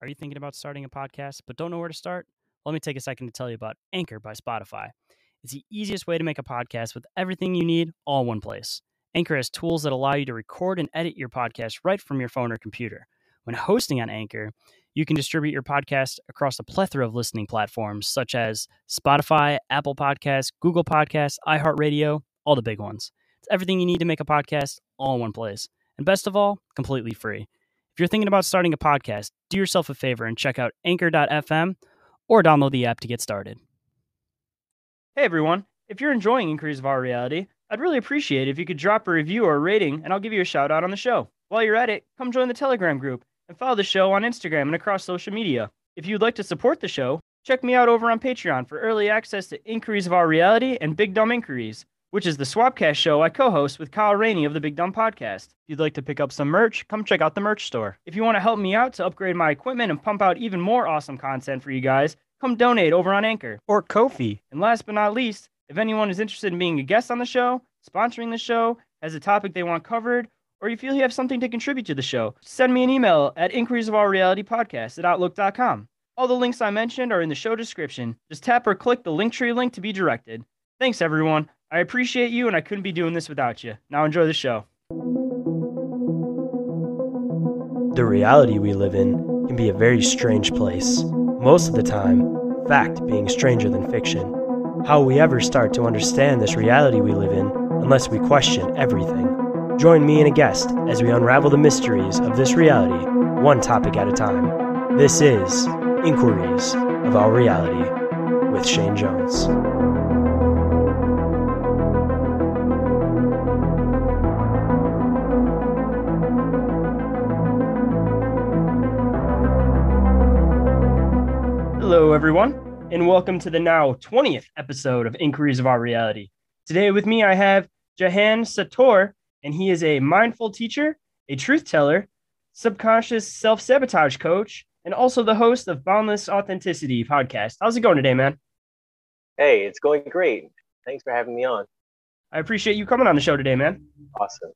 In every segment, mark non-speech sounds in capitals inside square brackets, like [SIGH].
Are you thinking about starting a podcast but don't know where to start? Let me take a second to tell you about Anchor by Spotify. It's the easiest way to make a podcast with everything you need all in one place. Anchor has tools that allow you to record and edit your podcast right from your phone or computer. When hosting on Anchor, you can distribute your podcast across a plethora of listening platforms such as Spotify, Apple Podcasts, Google Podcasts, iHeartRadio, all the big ones. It's everything you need to make a podcast all in one place. And best of all, completely free. If you're thinking about starting a podcast, do yourself a favor and check out anchor.fm or download the app to get started. Hey everyone, if you're enjoying Inquiries of Our Reality, I'd really appreciate it if you could drop a review or a rating and I'll give you a shout out on the show. While you're at it, come join the Telegram group and follow the show on Instagram and across social media. If you'd like to support the show, check me out over on Patreon for early access to Inquiries of Our Reality and Big Dumb Inquiries which is the Swapcast show I co host with Kyle Rainey of the Big Dumb Podcast. If you'd like to pick up some merch, come check out the merch store. If you want to help me out to upgrade my equipment and pump out even more awesome content for you guys, come donate over on Anchor or Ko-fi. And last but not least, if anyone is interested in being a guest on the show, sponsoring the show, has a topic they want covered, or you feel you have something to contribute to the show, send me an email at inquiries of our reality podcast at outlook.com. All the links I mentioned are in the show description. Just tap or click the Linktree link to be directed. Thanks, everyone. I appreciate you, and I couldn't be doing this without you. Now enjoy the show. The reality we live in can be a very strange place. Most of the time, fact being stranger than fiction. How we ever start to understand this reality we live in unless we question everything? Join me and a guest as we unravel the mysteries of this reality, one topic at a time. This is Inquiries of Our Reality with Shane Jones. Hello, everyone, and welcome to the now 20th episode of Inquiries of Our Reality. Today with me, I have Jehan Sattaur, and he is a mindful teacher, a truth teller, subconscious self sabotage coach, and also the host of Boundless Authenticity podcast. How's it going today, man? Hey, it's going great. Thanks for having me on. I appreciate you coming on the show today, man. Awesome.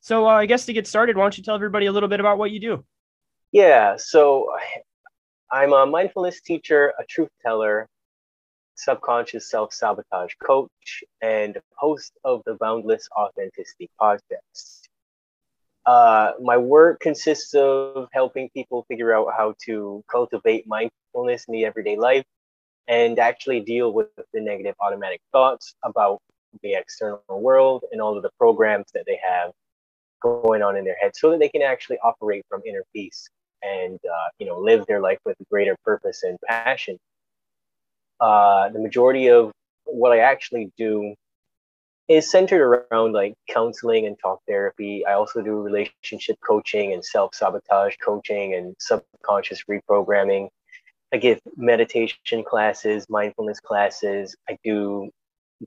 So, uh, I guess to get started, why don't you tell everybody a little bit about what you do? Yeah, so I'm a mindfulness teacher, a truth teller, subconscious self sabotage coach, and host of the Boundless Authenticity podcast. Uh, my work consists of helping people figure out how to cultivate mindfulness in the everyday life and actually deal with the negative automatic thoughts about the external world and all of the programs that they have going on in their head so that they can actually operate from inner peace and uh, you know live their life with greater purpose and passion. Uh, the majority of what I actually do is centered around like counseling and talk therapy. I also do relationship coaching and self sabotage coaching and subconscious reprogramming. I give meditation classes, mindfulness classes. I do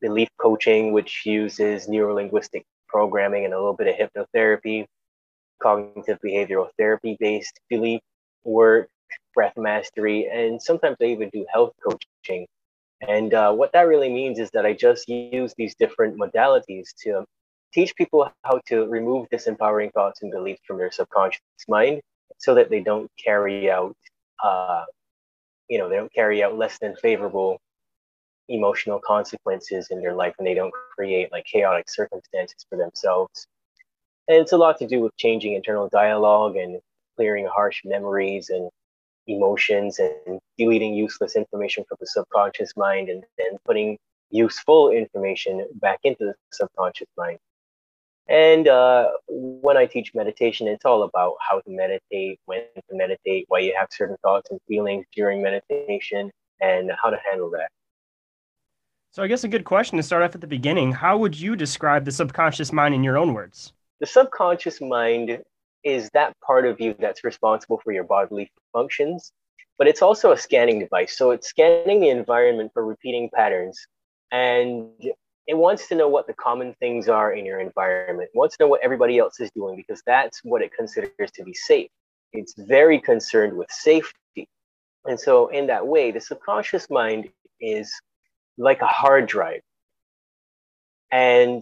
belief coaching, which uses neuro linguistic programming and a little bit of hypnotherapy cognitive behavioral therapy based belief work, breath mastery, and sometimes I even do health coaching. And uh, what that really means is that I just use these different modalities to teach people how to remove disempowering thoughts and beliefs from their subconscious mind so that they don't carry out, uh, you know, they don't carry out less than favorable emotional consequences in their life and they don't create like chaotic circumstances for themselves and it's a lot to do with changing internal dialogue and clearing harsh memories and emotions and deleting useless information from the subconscious mind and then putting useful information back into the subconscious mind. And uh, when I teach meditation, it's all about how to meditate, when to meditate, why you have certain thoughts and feelings during meditation, and how to handle that. So, I guess a good question to start off at the beginning how would you describe the subconscious mind in your own words? The subconscious mind is that part of you that's responsible for your bodily functions, but it's also a scanning device. So it's scanning the environment for repeating patterns and it wants to know what the common things are in your environment. It wants to know what everybody else is doing because that's what it considers to be safe. It's very concerned with safety. And so, in that way, the subconscious mind is like a hard drive. And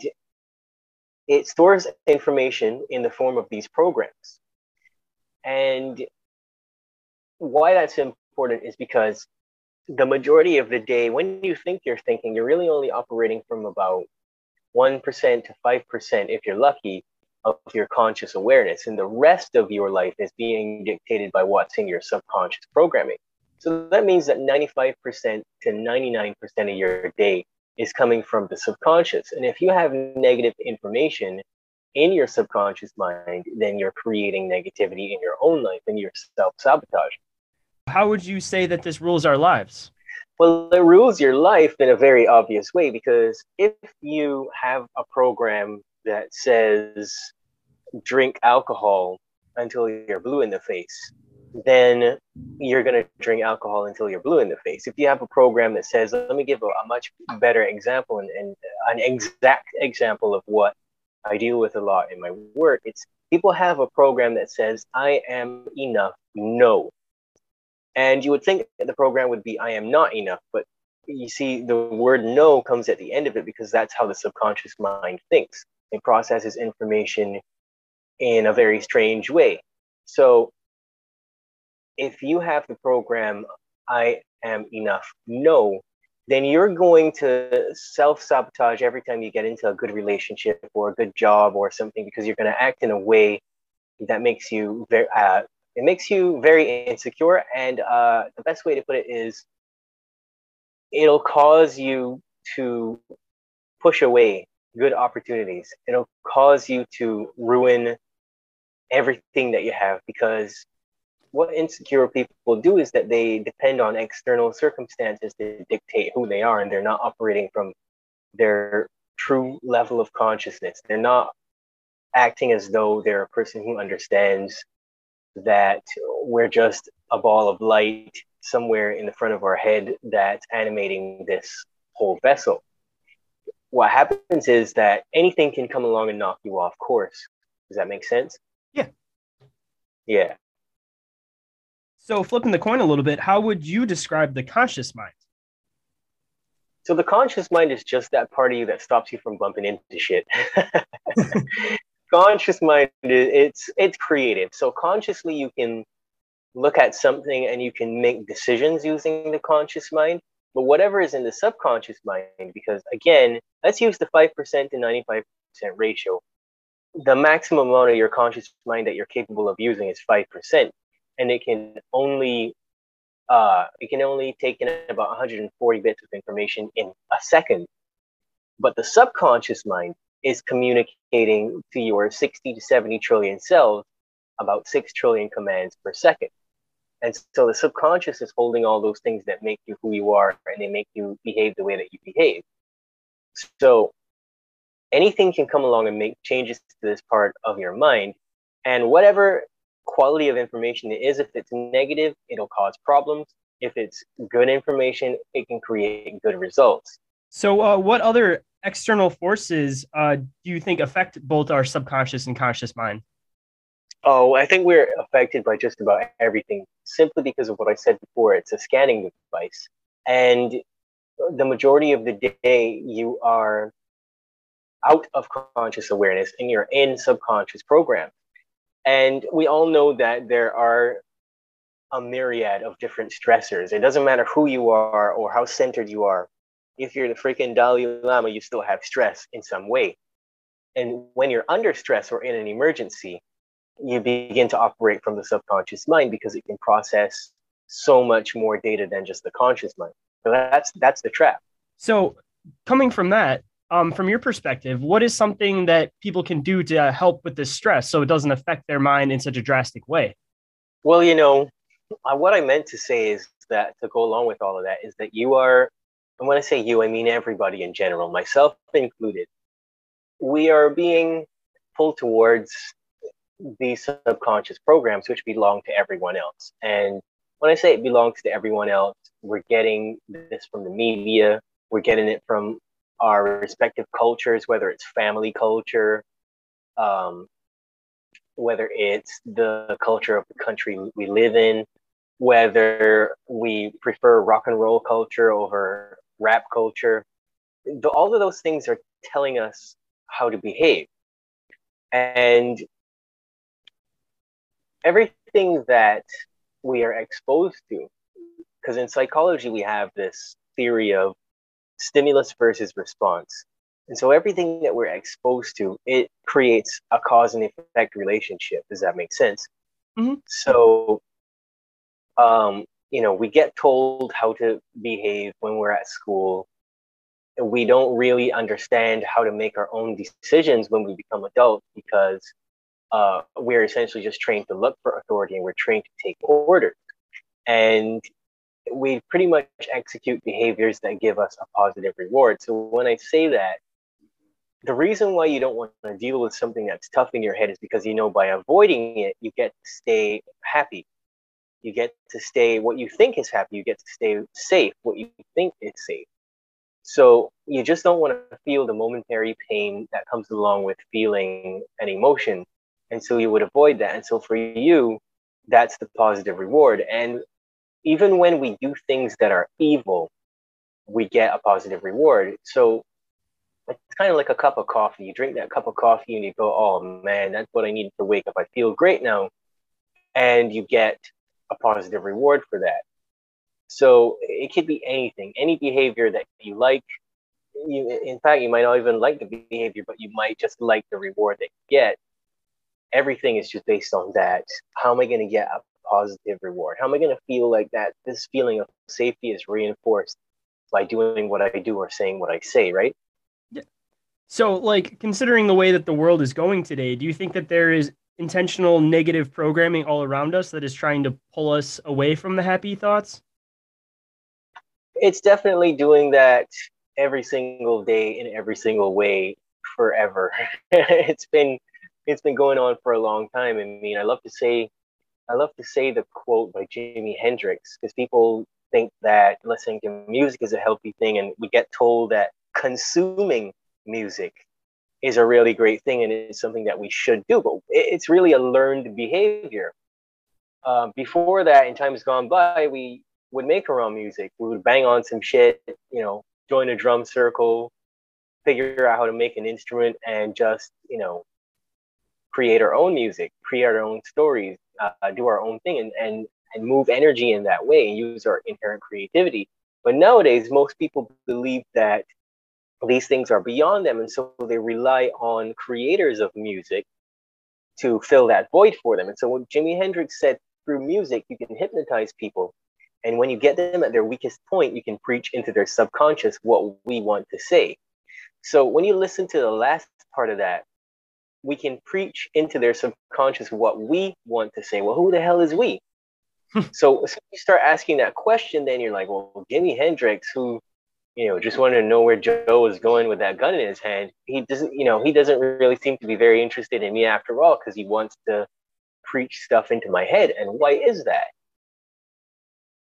it stores information in the form of these programs. And why that's important is because the majority of the day, when you think you're thinking, you're really only operating from about 1% to 5%, if you're lucky, of your conscious awareness. And the rest of your life is being dictated by what's in your subconscious programming. So that means that 95% to 99% of your day is coming from the subconscious. And if you have negative information in your subconscious mind, then you're creating negativity in your own life and you're self sabotaging. How would you say that this rules our lives? Well, it rules your life in a very obvious way because if you have a program that says drink alcohol until you're blue in the face, then you're going to drink alcohol until you're blue in the face. If you have a program that says, let me give a, a much better example and, and, an exact example of what I deal with a lot in my work, it's people have a program that says, I am enough, no. And you would think the program would be, I am not enough, but you see, the word no comes at the end of it because that's how the subconscious mind thinks. It processes information in a very strange way. So if you have the program, I am enough, no, then you're going to self sabotage every time you get into a good relationship or a good job or something because you're going to act in a way that makes you very, uh, it makes you very insecure. And uh, the best way to put it is it'll cause you to push away good opportunities. It'll cause you to ruin everything that you have because what insecure people do is that they depend on external circumstances to dictate who they are and they're not operating from their true level of consciousness. They're not acting as though they're a person who understands that we're just a ball of light somewhere in the front of our head that's animating this whole vessel. What happens is that anything can come along and knock you off course. Does that make sense? Yeah. Yeah. So, flipping the coin a little bit, how would you describe the conscious mind? So, the conscious mind is just that part of you that stops you from bumping into shit. [LAUGHS] conscious mind it's it's creative so consciously you can look at something and you can make decisions using the conscious mind but whatever is in the subconscious mind because again let's use the 5% to 95% ratio the maximum amount of your conscious mind that you're capable of using is 5% and it can only uh, it can only take in about 140 bits of information in a second but the subconscious mind is communicating to your 60 to 70 trillion cells about 6 trillion commands per second. And so the subconscious is holding all those things that make you who you are and they make you behave the way that you behave. So anything can come along and make changes to this part of your mind. And whatever quality of information it is, if it's negative, it'll cause problems. If it's good information, it can create good results. So, uh, what other external forces uh, do you think affect both our subconscious and conscious mind? Oh, I think we're affected by just about everything simply because of what I said before. It's a scanning device. And the majority of the day, you are out of conscious awareness and you're in subconscious programs. And we all know that there are a myriad of different stressors. It doesn't matter who you are or how centered you are if you're the freaking Dalai Lama, you still have stress in some way. And when you're under stress or in an emergency, you begin to operate from the subconscious mind because it can process so much more data than just the conscious mind. So that's that's the trap. So coming from that, um, from your perspective, what is something that people can do to help with this stress so it doesn't affect their mind in such a drastic way? Well, you know, what I meant to say is that to go along with all of that is that you are and when I say you, I mean everybody in general, myself included, we are being pulled towards these subconscious programs which belong to everyone else. And when I say it belongs to everyone else, we're getting this from the media, we're getting it from our respective cultures, whether it's family culture, um, whether it's the culture of the country we live in, whether we prefer rock and roll culture over rap culture. The, all of those things are telling us how to behave. And everything that we are exposed to, because in psychology, we have this theory of stimulus versus response. And so everything that we're exposed to, it creates a cause and effect relationship. Does that make sense? Mm-hmm. So, um, you know, we get told how to behave when we're at school. We don't really understand how to make our own decisions when we become adults because uh, we're essentially just trained to look for authority and we're trained to take orders. And we pretty much execute behaviors that give us a positive reward. So when I say that, the reason why you don't want to deal with something that's tough in your head is because you know by avoiding it, you get to stay happy. You get to stay what you think is happy. You get to stay safe, what you think is safe. So you just don't want to feel the momentary pain that comes along with feeling an emotion. And so you would avoid that. And so for you, that's the positive reward. And even when we do things that are evil, we get a positive reward. So it's kind of like a cup of coffee. You drink that cup of coffee and you go, oh man, that's what I need to wake up. I feel great now. And you get a positive reward for that. So it could be anything, any behavior that you like. You, in fact, you might not even like the behavior, but you might just like the reward that you get. Everything is just based on that. How am I going to get a positive reward? How am I going to feel like that? This feeling of safety is reinforced by doing what I do or saying what I say, right? Yeah. So, like, considering the way that the world is going today, do you think that there is intentional negative programming all around us that is trying to pull us away from the happy thoughts? It's definitely doing that every single day in every single way forever. [LAUGHS] it's been it's been going on for a long time. I mean, I love to say I love to say the quote by Jimi Hendrix because people think that listening to music is a healthy thing, and we get told that consuming music is a really great thing and it's something that we should do. But it's really a learned behavior. Uh, before that, in times gone by, we would make our own music. We would bang on some shit, you know, join a drum circle, figure out how to make an instrument, and just, you know, create our own music, create our own stories, uh, do our own thing, and, and and move energy in that way and use our inherent creativity. But nowadays, most people believe that these things are beyond them, and so they rely on creators of music to fill that void for them. And so, what Jimi Hendrix said through music, you can hypnotize people. And when you get them at their weakest point, you can preach into their subconscious what we want to say. So, when you listen to the last part of that, we can preach into their subconscious what we want to say. Well, who the hell is we? Hmm. so, so you start asking that question, then you're like, well, Jimi Hendrix, who, you know, just wanted to know where Joe was going with that gun in his hand. He doesn't, you know, he doesn't really seem to be very interested in me after all, because he wants to preach stuff into my head. And why is that?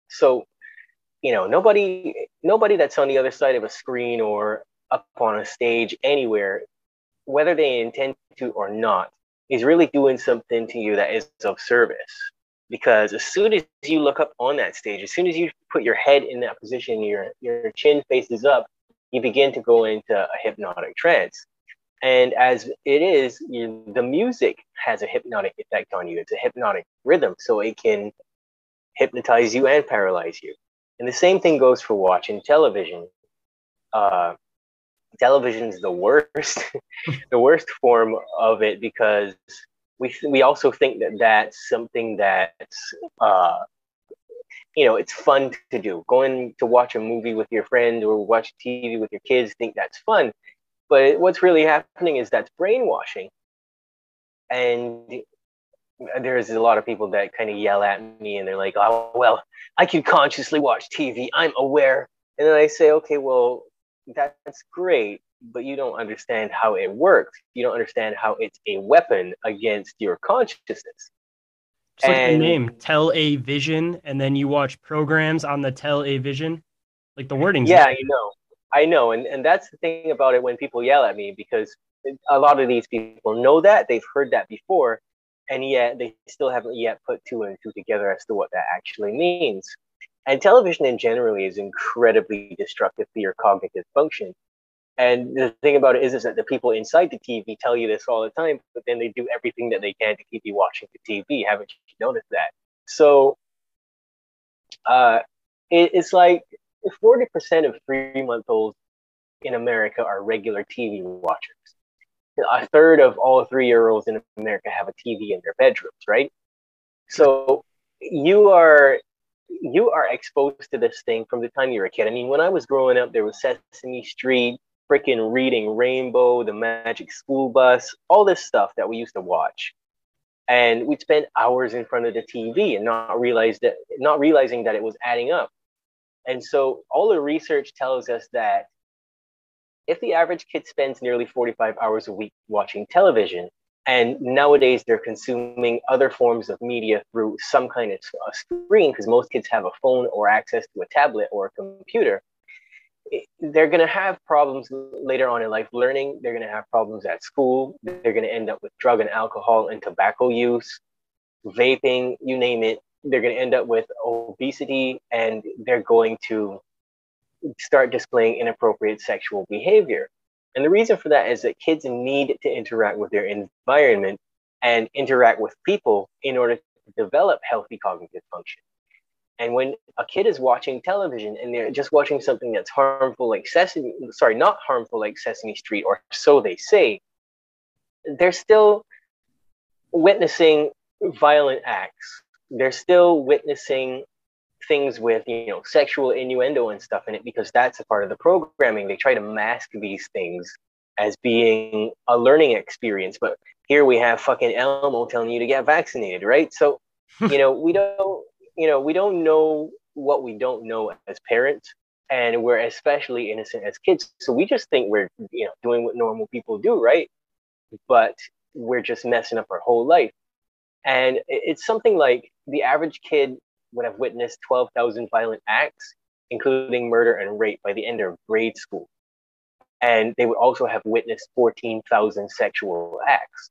So, you know, nobody, nobody that's on the other side of a screen or up on a stage anywhere whether they intend to or not, is really doing something to you that is of service. Because as soon as you look up on that stage, as soon as you put your head in that position, your your chin faces up, you begin to go into a hypnotic trance. And as it is, you, the music has a hypnotic effect on you. It's a hypnotic rhythm, so it can hypnotize you and paralyze you. And the same thing goes for watching television. Uh, television is the worst, [LAUGHS] the worst form of it because we we also think that that's something that's uh, you know it's fun to do. Going to watch a movie with your friend or watch TV with your kids think that's fun, but what's really happening is that's brainwashing, and there's a lot of people that kind of yell at me and they're like, "Oh well, I can consciously watch TV. I'm aware." And then I say, "Okay, well, that's great. but you don't understand how it works. You don't understand how it's a weapon against your consciousness. Just like and, the name, Tell-A-Vision, and then you watch programs on the Tell-A-Vision. Like the wording. Yeah, you know. I know. And, and that's the thing about it when people yell at me because a lot of these people know that, they've heard that before, and yet they still haven't yet put two and two together as to what that actually means. And television in generally is incredibly destructive to your cognitive function. And the thing about it is, is that the people inside the TV tell you this all the time, but then they do everything that they can to keep you watching the TV. Haven't you noticed that? So uh, it, it's like 40% of three month olds in America are regular TV watchers. A third of all three year olds in America have a TV in their bedrooms, right? So you are you are exposed to this thing from the time you're a kid. I mean, when I was growing up, there was Sesame Street, freaking reading Rainbow, the Magic School Bus, all this stuff that we used to watch. And we'd spend hours in front of the TV and not realize that not realizing that it was adding up. And so all the research tells us that if the average kid spends nearly 45 hours a week watching television, and nowadays they're consuming other forms of media through some kind of screen, because most kids have a phone or access to a tablet or a computer, they're going to have problems later on in life learning. They're going to have problems at school. They're going to end up with drug and alcohol and tobacco use, vaping, you name it. They're going to end up with obesity and they're going to start displaying inappropriate sexual behavior. And the reason for that is that kids need to interact with their environment and interact with people in order to develop healthy cognitive function. And when a kid is watching television and they're just watching something that's harmful, like Sesame, sorry, not harmful like Sesame Street, or so they say, they're still witnessing violent acts. They're still witnessing things with, you know, sexual innuendo and stuff in it because that's a part of the programming. They try to mask these things as being a learning experience. But here we have fucking Elmo telling you to get vaccinated, right? So, [LAUGHS] you know, we don't you know, we don't know what we don't know as parents, and we're especially innocent as kids. So we just think we're, you know, doing what normal people do, right? But we're just messing up our whole life. And it's something like the average kid would have witnessed 12,000 violent acts, including murder and rape, by the end of grade school. And they would also have witnessed 14,000 sexual acts.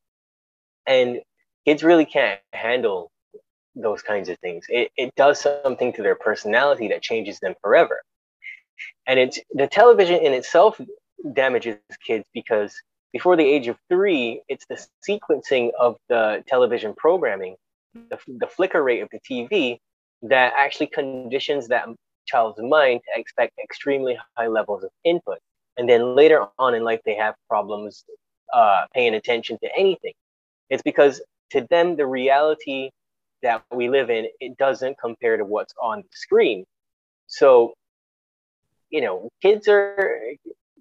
And kids really can't handle those kinds of things. It, it does something to their personality that changes them forever. And it's the television in itself damages kids because before the age of three, it's the sequencing of the television programming, the, the flicker rate of the TV that actually conditions that child's mind to expect extremely high levels of input. And then later on in life, they have problems uh, paying attention to anything. It's because to them, the reality that we live in, it doesn't compare to what's on the screen. So, you know, kids are,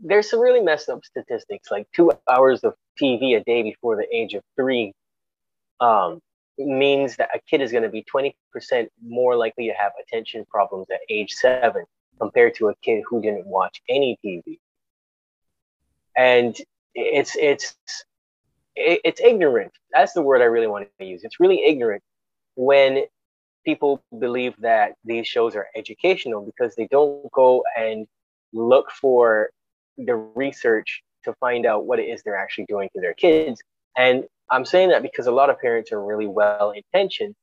there's some really messed up statistics, like two hours of TV a day before the age of three um, means that a kid is going to be 20% more likely to have attention problems at age seven compared to a kid who didn't watch any TV. And it's, it's, it's ignorant. That's the word I really want to use. It's really ignorant when people believe that these shows are educational because they don't go and look for the research to find out what it is they're actually doing to their kids. And I'm saying that because a lot of parents are really well intentioned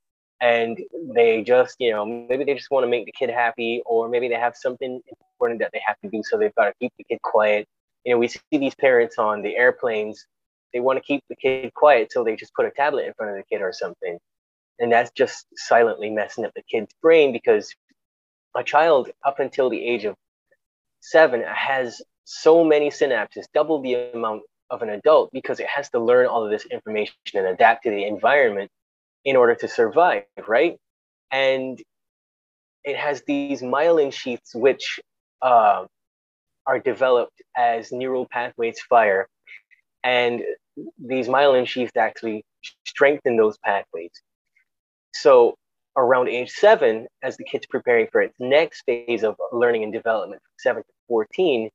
and they just, you know, maybe they just want to make the kid happy or maybe they have something important that they have to do. So they've got to keep the kid quiet. You know, we see these parents on the airplanes, they want to keep the kid quiet. So they just put a tablet in front of the kid or something and that's just silently messing up the kid's brain because a child up until the age of seven has so many synapses, double the amount of an adult, because it has to learn all of this information and adapt to the environment in order to survive, right? And it has these myelin sheaths which uh, are developed as neural pathways fire. And these myelin sheaths actually strengthen those pathways. So around age seven, as the kid's preparing for its next phase of learning and development, seven to 14,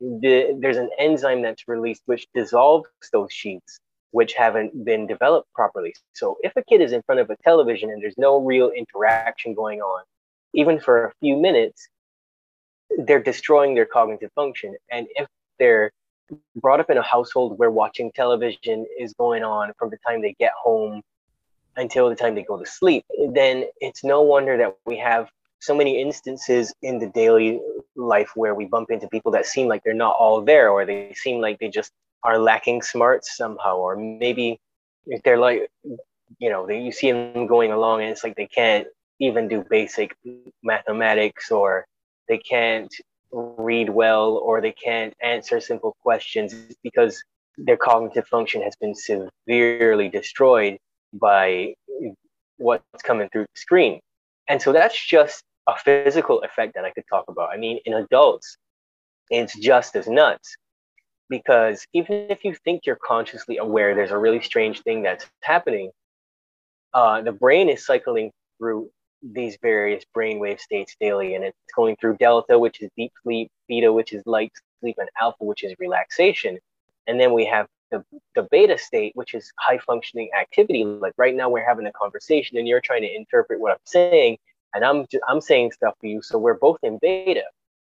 the, there's an enzyme that's released which dissolves those sheaths which haven't been developed properly. So if a kid is in front of a television and there's no real interaction going on, even for a few minutes, they're destroying their cognitive function. And if they're brought up in a household where watching television is going on from the time they get home until the time they go to sleep, then it's no wonder that we have so many instances in the daily life where we bump into people that seem like they're not all there or they seem like they just are lacking smarts somehow or maybe they're like you know you see them going along and it's like they can't even do basic mathematics or they can't read well or they can't answer simple questions because their cognitive function has been severely destroyed by what's coming through the screen. And so that's just a physical effect that I could talk about. I mean, in adults, it's just as nuts because even if you think you're consciously aware there's a really strange thing that's happening, uh, the brain is cycling through these various brainwave states daily, and it's going through delta, which is deep sleep, beta, which is light sleep, and alpha, which is relaxation. And then we have the, the beta state, which is high functioning activity. Like right now, we're having a conversation, and you're trying to interpret what I'm saying, and I'm I'm saying stuff for you, so we're both in beta.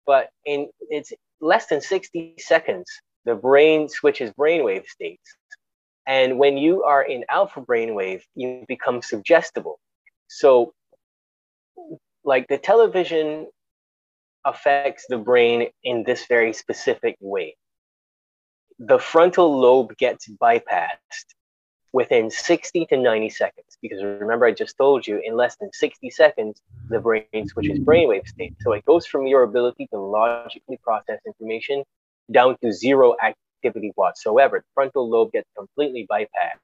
But in it's less than 60 seconds, the brain switches brainwave states. And when you are in alpha brainwave, you become suggestible. So like the television affects the brain in this very specific way. The frontal lobe gets bypassed within 60 to 90 seconds because remember I just told you in less than 60 seconds the brain switches brainwave state. So it goes from your ability to logically process information down to zero activity whatsoever. The frontal lobe gets completely bypassed.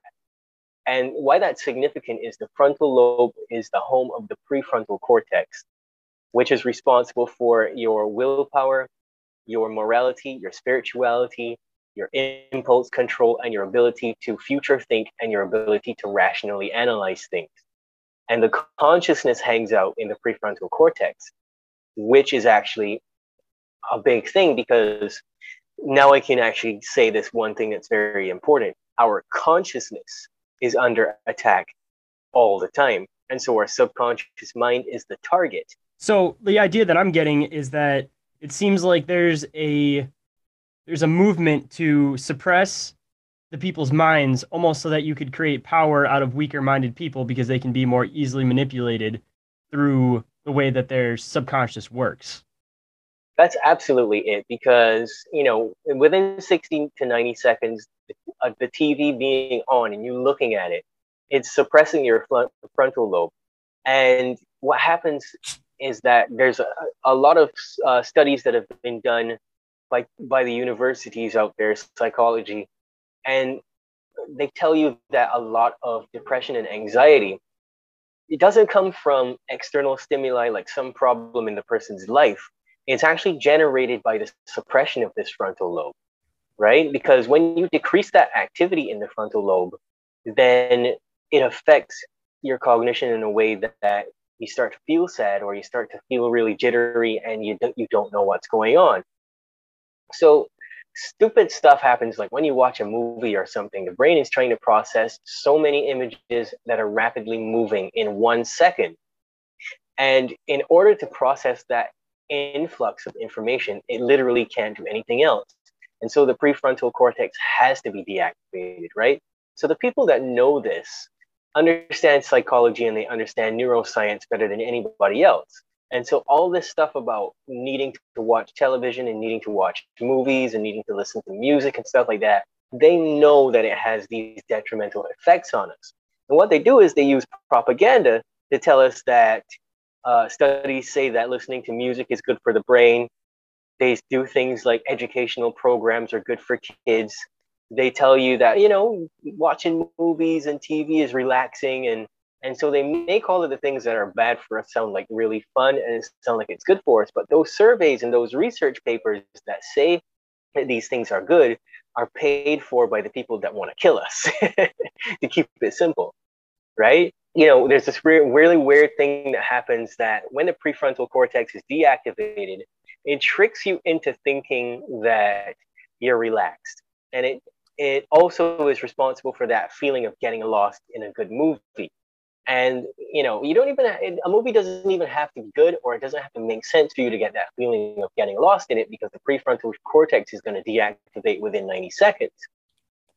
And why that's significant is the frontal lobe is the home of the prefrontal cortex, which is responsible for your willpower, your morality, your spirituality, your impulse control, and your ability to future think and your ability to rationally analyze things. And the consciousness hangs out in the prefrontal cortex, which is actually a big thing because now I can actually say this one thing that's very important. Our consciousness is under attack all the time. And so our subconscious mind is the target. So the idea that I'm getting is that it seems like there's a there's a movement to suppress the people's minds almost so that you could create power out of weaker minded people because they can be more easily manipulated through the way that their subconscious works. That's absolutely it because, you know, within 60 to 90 seconds, uh, the TV being on and you looking at it, it's suppressing your frontal lobe. And what happens is that there's a, a lot of uh, studies that have been done by, by the universities out there, psychology, and they tell you that a lot of depression and anxiety it doesn't come from external stimuli like some problem in the person's life it's actually generated by the suppression of this frontal lobe right? Because when you decrease that activity in the frontal lobe, then it affects your cognition in a way that, that you start to feel sad or you start to feel really jittery and you don't, you don't know what's going on. So stupid stuff happens like when you watch a movie or something, the brain is trying to process so many images that are rapidly moving in one second. And in order to process that influx of information, it literally can't do anything else. And so the prefrontal cortex has to be deactivated, right? So the people that know this understand psychology and they understand neuroscience better than anybody else. And so all this stuff about needing to watch television and needing to watch movies and needing to listen to music and stuff like that, they know that it has these detrimental effects on us. And what they do is they use propaganda to tell us that uh, studies say that listening to music is good for the brain, they do things like educational programs are good for kids. They tell you that, you know, watching movies and TV is relaxing and and so they make all of the things that are bad for us sound like really fun and sound like it's good for us. But those surveys and those research papers that say that these things are good are paid for by the people that want to kill us, [LAUGHS] to keep it simple, right? You know, there's this really weird thing that happens that when the prefrontal cortex is deactivated, it tricks you into thinking that you're relaxed. And it it also is responsible for that feeling of getting lost in a good movie. And you know, you don't even a movie doesn't even have to be good, or it doesn't have to make sense for you to get that feeling of getting lost in it, because the prefrontal cortex is going to deactivate within 90 seconds.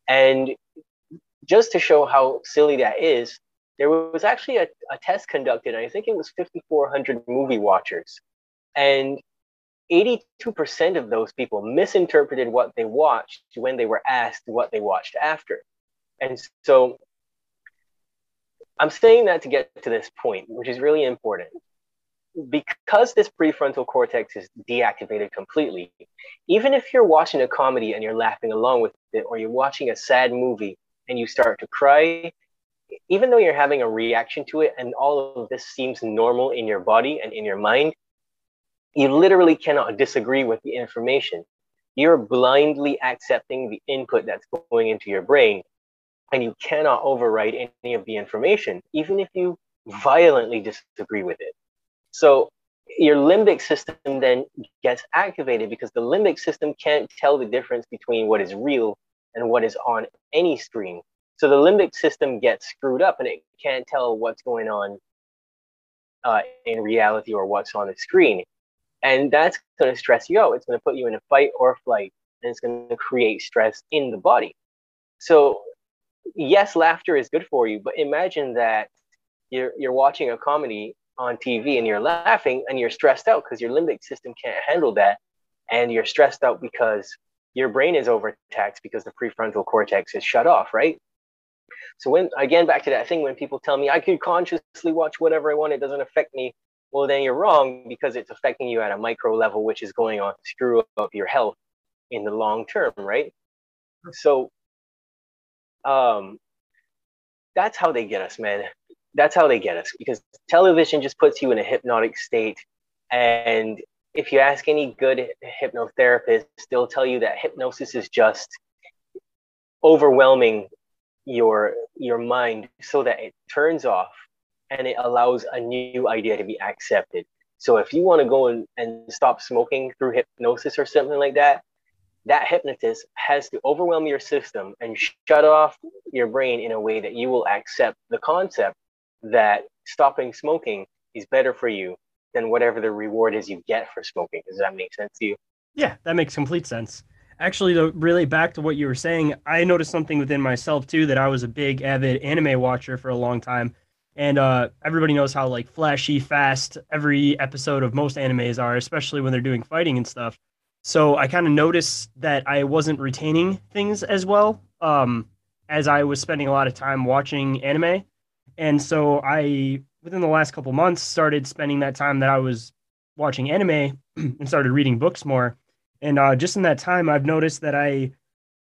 And just to show how silly that is, there was actually a, a test conducted, I think it was 5,400 movie watchers, and 82% of those people misinterpreted what they watched when they were asked what they watched after. And so I'm saying that to get to this point, which is really important. Because this prefrontal cortex is deactivated completely, even if you're watching a comedy and you're laughing along with it, or you're watching a sad movie and you start to cry, even though you're having a reaction to it and all of this seems normal in your body and in your mind, you literally cannot disagree with the information. You're blindly accepting the input that's going into your brain, and you cannot override any of the information, even if you violently disagree with it. So your limbic system then gets activated because the limbic system can't tell the difference between what is real and what is on any screen. So the limbic system gets screwed up and it can't tell what's going on uh, in reality or what's on the screen. And that's going to stress you out. It's going to put you in a fight or flight, and it's going to create stress in the body. So, yes, laughter is good for you, but imagine that you're, you're watching a comedy on TV and you're laughing and you're stressed out because your limbic system can't handle that. And you're stressed out because your brain is overtaxed because the prefrontal cortex is shut off, right? So when again back to that thing when people tell me I could consciously watch whatever I want, it doesn't affect me well, then you're wrong because it's affecting you at a micro level, which is going on to screw up your health in the long term, right? So, um, that's how they get us, man. That's how they get us because television just puts you in a hypnotic state. And if you ask any good hypnotherapist, they'll tell you that hypnosis is just overwhelming your your mind so that it turns off and it allows a new idea to be accepted. So if you want to go and, and stop smoking through hypnosis or something like that, that hypnotist has to overwhelm your system and shut off your brain in a way that you will accept the concept that stopping smoking is better for you than whatever the reward is you get for smoking. Does that make sense to you? Yeah, that makes complete sense. Actually, to really back to what you were saying, I noticed something within myself too that I was a big avid anime watcher for a long time. And uh, everybody knows how like flashy, fast every episode of most animes are, especially when they're doing fighting and stuff. So I kind of noticed that I wasn't retaining things as well um, as I was spending a lot of time watching anime. And so I, within the last couple months, started spending that time that I was watching anime [CLEARS THROAT] and started reading books more. And uh, just in that time, I've noticed that I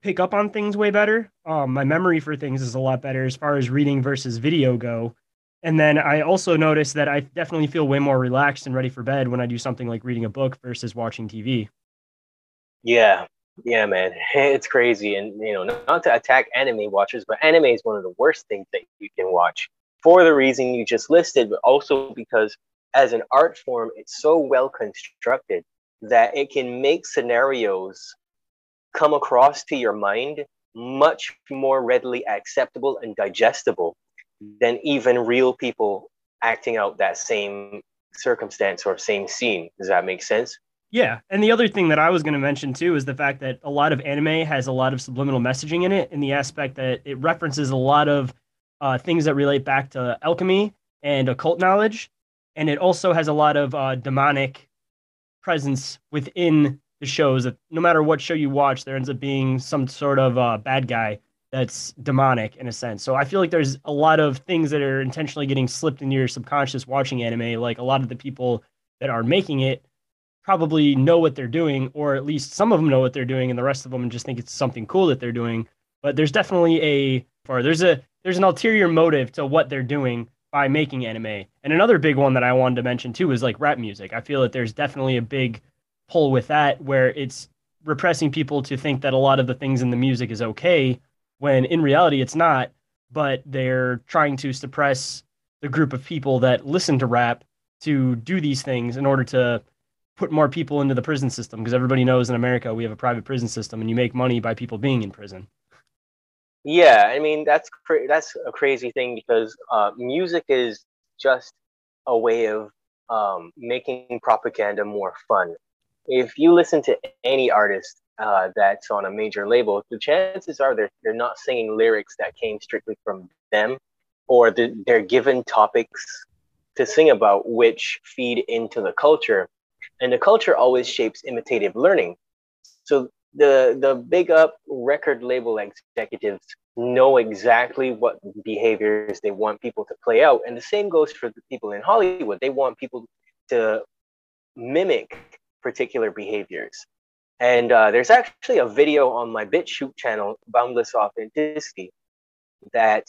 pick up on things way better. Um, my memory for things is a lot better as far as reading versus video go. And then I also noticed that I definitely feel way more relaxed and ready for bed when I do something like reading a book versus watching TV. Yeah, yeah, man, [LAUGHS] it's crazy. And you know, not to attack anime watchers, but anime is one of the worst things that you can watch for the reason you just listed, but also because as an art form, it's so well constructed that it can make scenarios come across to your mind much more readily acceptable and digestible than even real people acting out that same circumstance or same scene. Does that make sense? Yeah. And the other thing that I was going to mention too is the fact that a lot of anime has a lot of subliminal messaging in it, in the aspect that it references a lot of uh, things that relate back to alchemy and occult knowledge. And it also has a lot of uh, demonic presence within the shows that no matter what show you watch, there ends up being some sort of uh, bad guy that's demonic in a sense. So I feel like there's a lot of things that are intentionally getting slipped into your subconscious watching anime. Like a lot of the people that are making it probably know what they're doing, or at least some of them know what they're doing, and the rest of them just think it's something cool that they're doing. But there's definitely a or there's a there's an ulterior motive to what they're doing by making anime. And another big one that I wanted to mention too is like rap music. I feel that there's definitely a big pull with that where it's repressing people to think that a lot of the things in the music is okay when in reality it's not, but they're trying to suppress the group of people that listen to rap to do these things in order to put more people into the prison system because everybody knows in America we have a private prison system and you make money by people being in prison. Yeah, I mean that's cra- that's a crazy thing because uh, music is just a way of um, making propaganda more fun. If you listen to any artist uh, that's on a major label, the chances are they're they're not singing lyrics that came strictly from them, or the, they're given topics to sing about which feed into the culture, and the culture always shapes imitative learning. So the the big up record label executives know exactly what behaviors they want people to play out. And the same goes for the people in hollywood. They want people to mimic particular behaviors. And uh, there's actually a video on my BitChute channel boundless authenticity that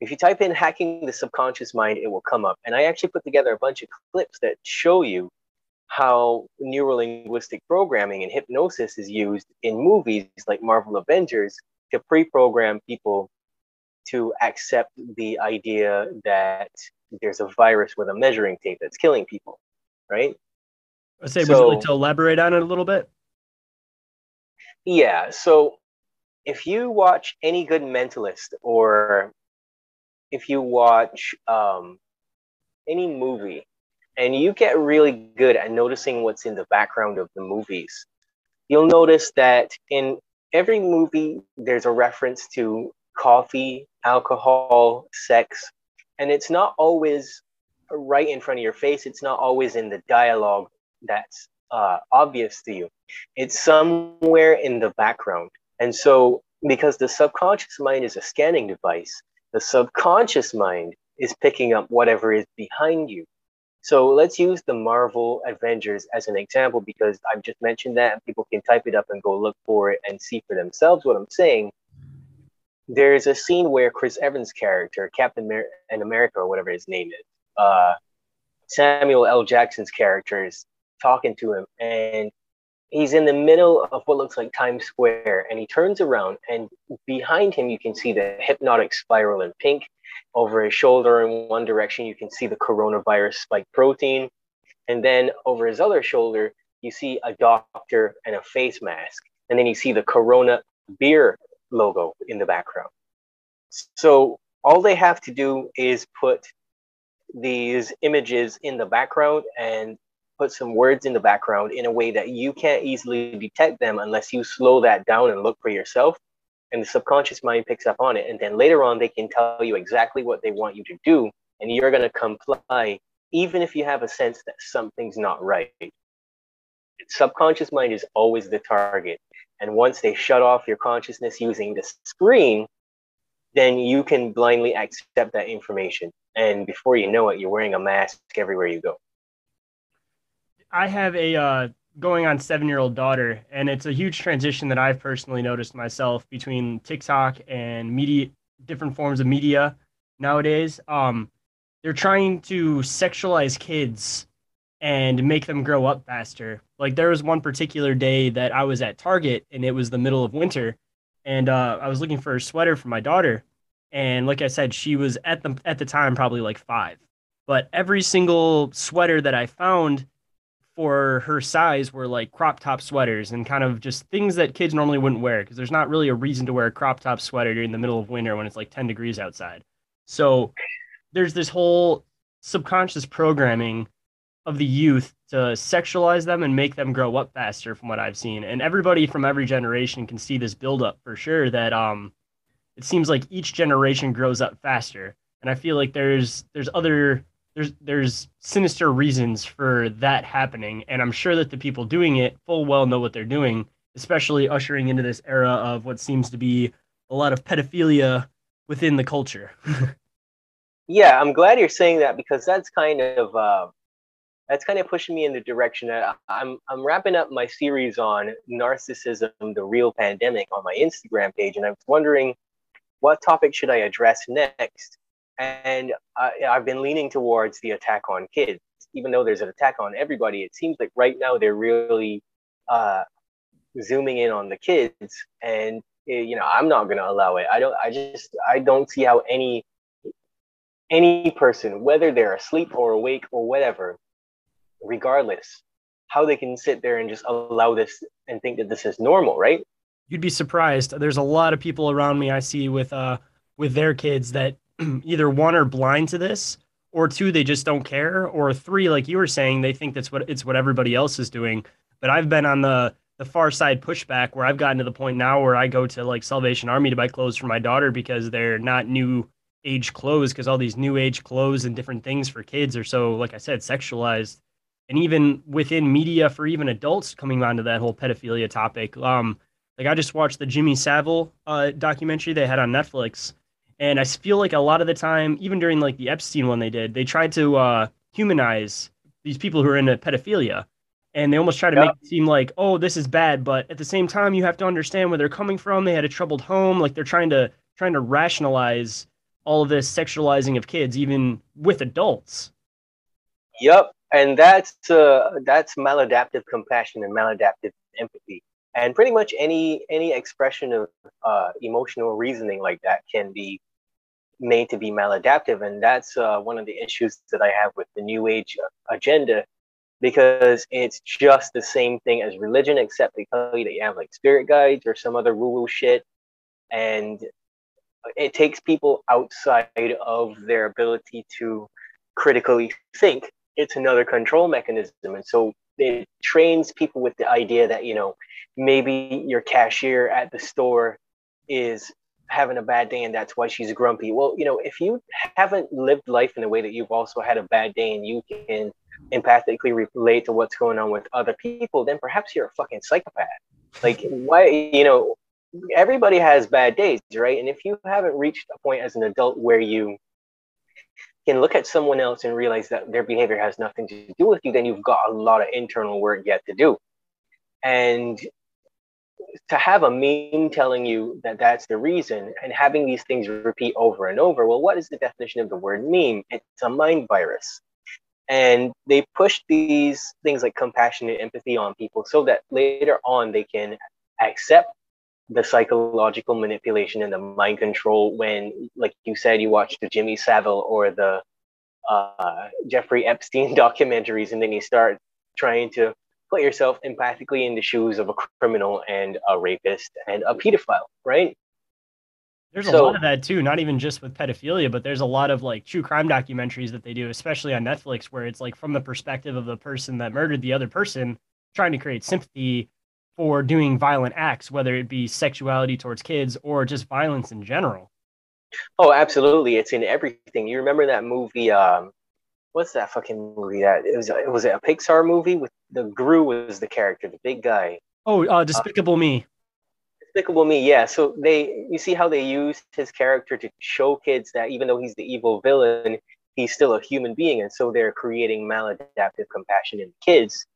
if you type in hacking the subconscious mind it will come up. And i actually put together a bunch of clips that show you how neurolinguistic programming and hypnosis is used in movies like Marvel Avengers to pre-program people to accept the idea that there's a virus with a measuring tape that's killing people, right? I say, so, would you like to elaborate on it a little bit? Yeah. So if you watch any good mentalist or if you watch um, any movie and you get really good at noticing what's in the background of the movies. You'll notice that in every movie, there's a reference to coffee, alcohol, sex, and it's not always right in front of your face. It's not always in the dialogue that's uh, obvious to you. It's somewhere in the background. And so, because the subconscious mind is a scanning device, the subconscious mind is picking up whatever is behind you. So let's use the Marvel Avengers as an example because I've just mentioned that and people can type it up and go look for it and see for themselves what I'm saying. There's a scene where Chris Evans' character, Captain Amer- America or whatever his name is, uh, Samuel L. Jackson's character is talking to him and he's in the middle of what looks like Times Square and he turns around and behind him you can see the hypnotic spiral in pink over his shoulder in one direction, you can see the coronavirus spike protein. And then over his other shoulder, you see a doctor and a face mask. And then you see the Corona beer logo in the background. So all they have to do is put these images in the background and put some words in the background in a way that you can't easily detect them unless you slow that down and look for yourself and the subconscious mind picks up on it and then later on they can tell you exactly what they want you to do and you're going to comply even if you have a sense that something's not right. The subconscious mind is always the target and once they shut off your consciousness using the screen then you can blindly accept that information and before you know it you're wearing a mask everywhere you go i have a uh, going on seven year old daughter, and it's a huge transition that I've personally noticed myself between TikTok and media, different forms of media nowadays. Um, they're trying to sexualize kids and make them grow up faster. Like there was one particular day that I was at Target, and it was the middle of winter, and uh, I was looking for a sweater for my daughter, and like I said, she was at the at the time probably like five, but every single sweater that I found for her size were like crop top sweaters and kind of just things that kids normally wouldn't wear because there's not really a reason to wear a crop top sweater during the middle of winter when it's like 10 degrees outside. So there's this whole subconscious programming of the youth to sexualize them and make them grow up faster from what I've seen. And everybody from every generation can see this buildup for sure that um it seems like each generation grows up faster. And I feel like there's there's other there's there's sinister reasons for that happening, and I'm sure that the people doing it full well know what they're doing, especially ushering into this era of what seems to be a lot of pedophilia within the culture. [LAUGHS] yeah, I'm glad you're saying that because that's kind of uh, that's kind of pushing me in the direction that I'm I'm wrapping up my series on narcissism, the real pandemic, on my Instagram page, and I was wondering what topic should I address next and I, I've been leaning towards the attack on kids, even though there's an attack on everybody. It seems like right now they're really uh, zooming in on the kids, and eh, you know I'm not going to allow it. I don't. I just I don't see how any any person, whether they're asleep or awake or whatever, regardless, how they can sit there and just allow this and think that this is normal, right? You'd be surprised. There's a lot of people around me I see with uh with their kids that [CLEARS THROAT] either one are blind to this or two they just don't care or three like you were saying they think that's what it's what everybody else is doing. But I've been on the the far side pushback where I've gotten to the point now where I go to like Salvation Army to buy clothes for my daughter because they're not new age clothes because all these new age clothes and different things for kids are so like I said sexualized and even within media for even adults coming onto that whole pedophilia topic. Um, like I just watched the Jimmy Savile uh, documentary they had on Netflix, and I feel like a lot of the time, even during like the Epstein one they did, they tried to uh, humanize these people who are into pedophilia, and they almost try to make it seem like, oh, this is bad, but at the same time, you have to understand where they're coming from. They had a troubled home, like they're trying to trying to rationalize all of this sexualizing of kids, even with adults. Yep, and that's uh, that's maladaptive compassion and maladaptive empathy. And pretty much any any expression of uh, emotional reasoning like that can be made to be maladaptive and that's uh, one of the issues that i have with the new age agenda because it's just the same thing as religion except they tell you that you have like spirit guides or some other woo woo shit and it takes people outside of their ability to critically think it's another control mechanism. And so it trains people with the idea that, you know, maybe your cashier at the store is having a bad day and that's why she's grumpy. Well, you know, if you haven't lived life in a way that you've also had a bad day and you can empathically relate to what's going on with other people, then perhaps you're a fucking psychopath. Like, why, you know, everybody has bad days, right? And if you haven't reached a point as an adult where you can look at someone else and realize that their behavior has nothing to do with you, then you've got a lot of internal work yet to do. And to have a meme telling you that that's the reason and having these things repeat over and over, well, what is the definition of the word meme? It's a mind virus. And they push these things like compassion and empathy on people so that later on they can accept the psychological manipulation and the mind control when, like you said, you watch the Jimmy Savile or the uh, Jeffrey Epstein [LAUGHS] documentaries, and then you start trying to put yourself empathically in the shoes of a criminal and a rapist and a pedophile, right? There's so, a lot of that too, not even just with pedophilia, but there's a lot of like true crime documentaries that they do, especially on Netflix, where it's like from the perspective of the person that murdered the other person, trying to create sympathy for doing violent acts, whether it be sexuality towards kids or just violence in general. Oh, absolutely! It's in everything. You remember that movie? Um, what's that fucking movie? That it was. It was a Pixar movie with the Gru was the character, the big guy. Oh, uh, Despicable uh, Me. Despicable Me, yeah. So they, you see how they use his character to show kids that even though he's the evil villain, he's still a human being, and so they're creating maladaptive compassion in kids.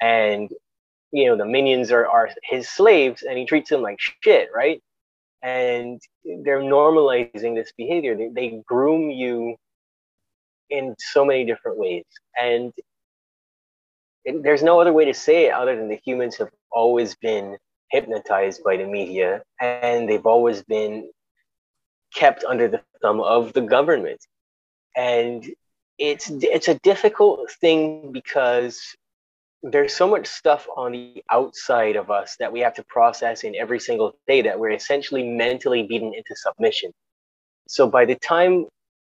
And you know the minions are, are his slaves and he treats them like shit right and they're normalizing this behavior they, they groom you in so many different ways and there's no other way to say it other than the humans have always been hypnotized by the media and they've always been kept under the thumb of the government and it's it's a difficult thing because there's so much stuff on the outside of us that we have to process in every single day that we're essentially mentally beaten into submission. So by the time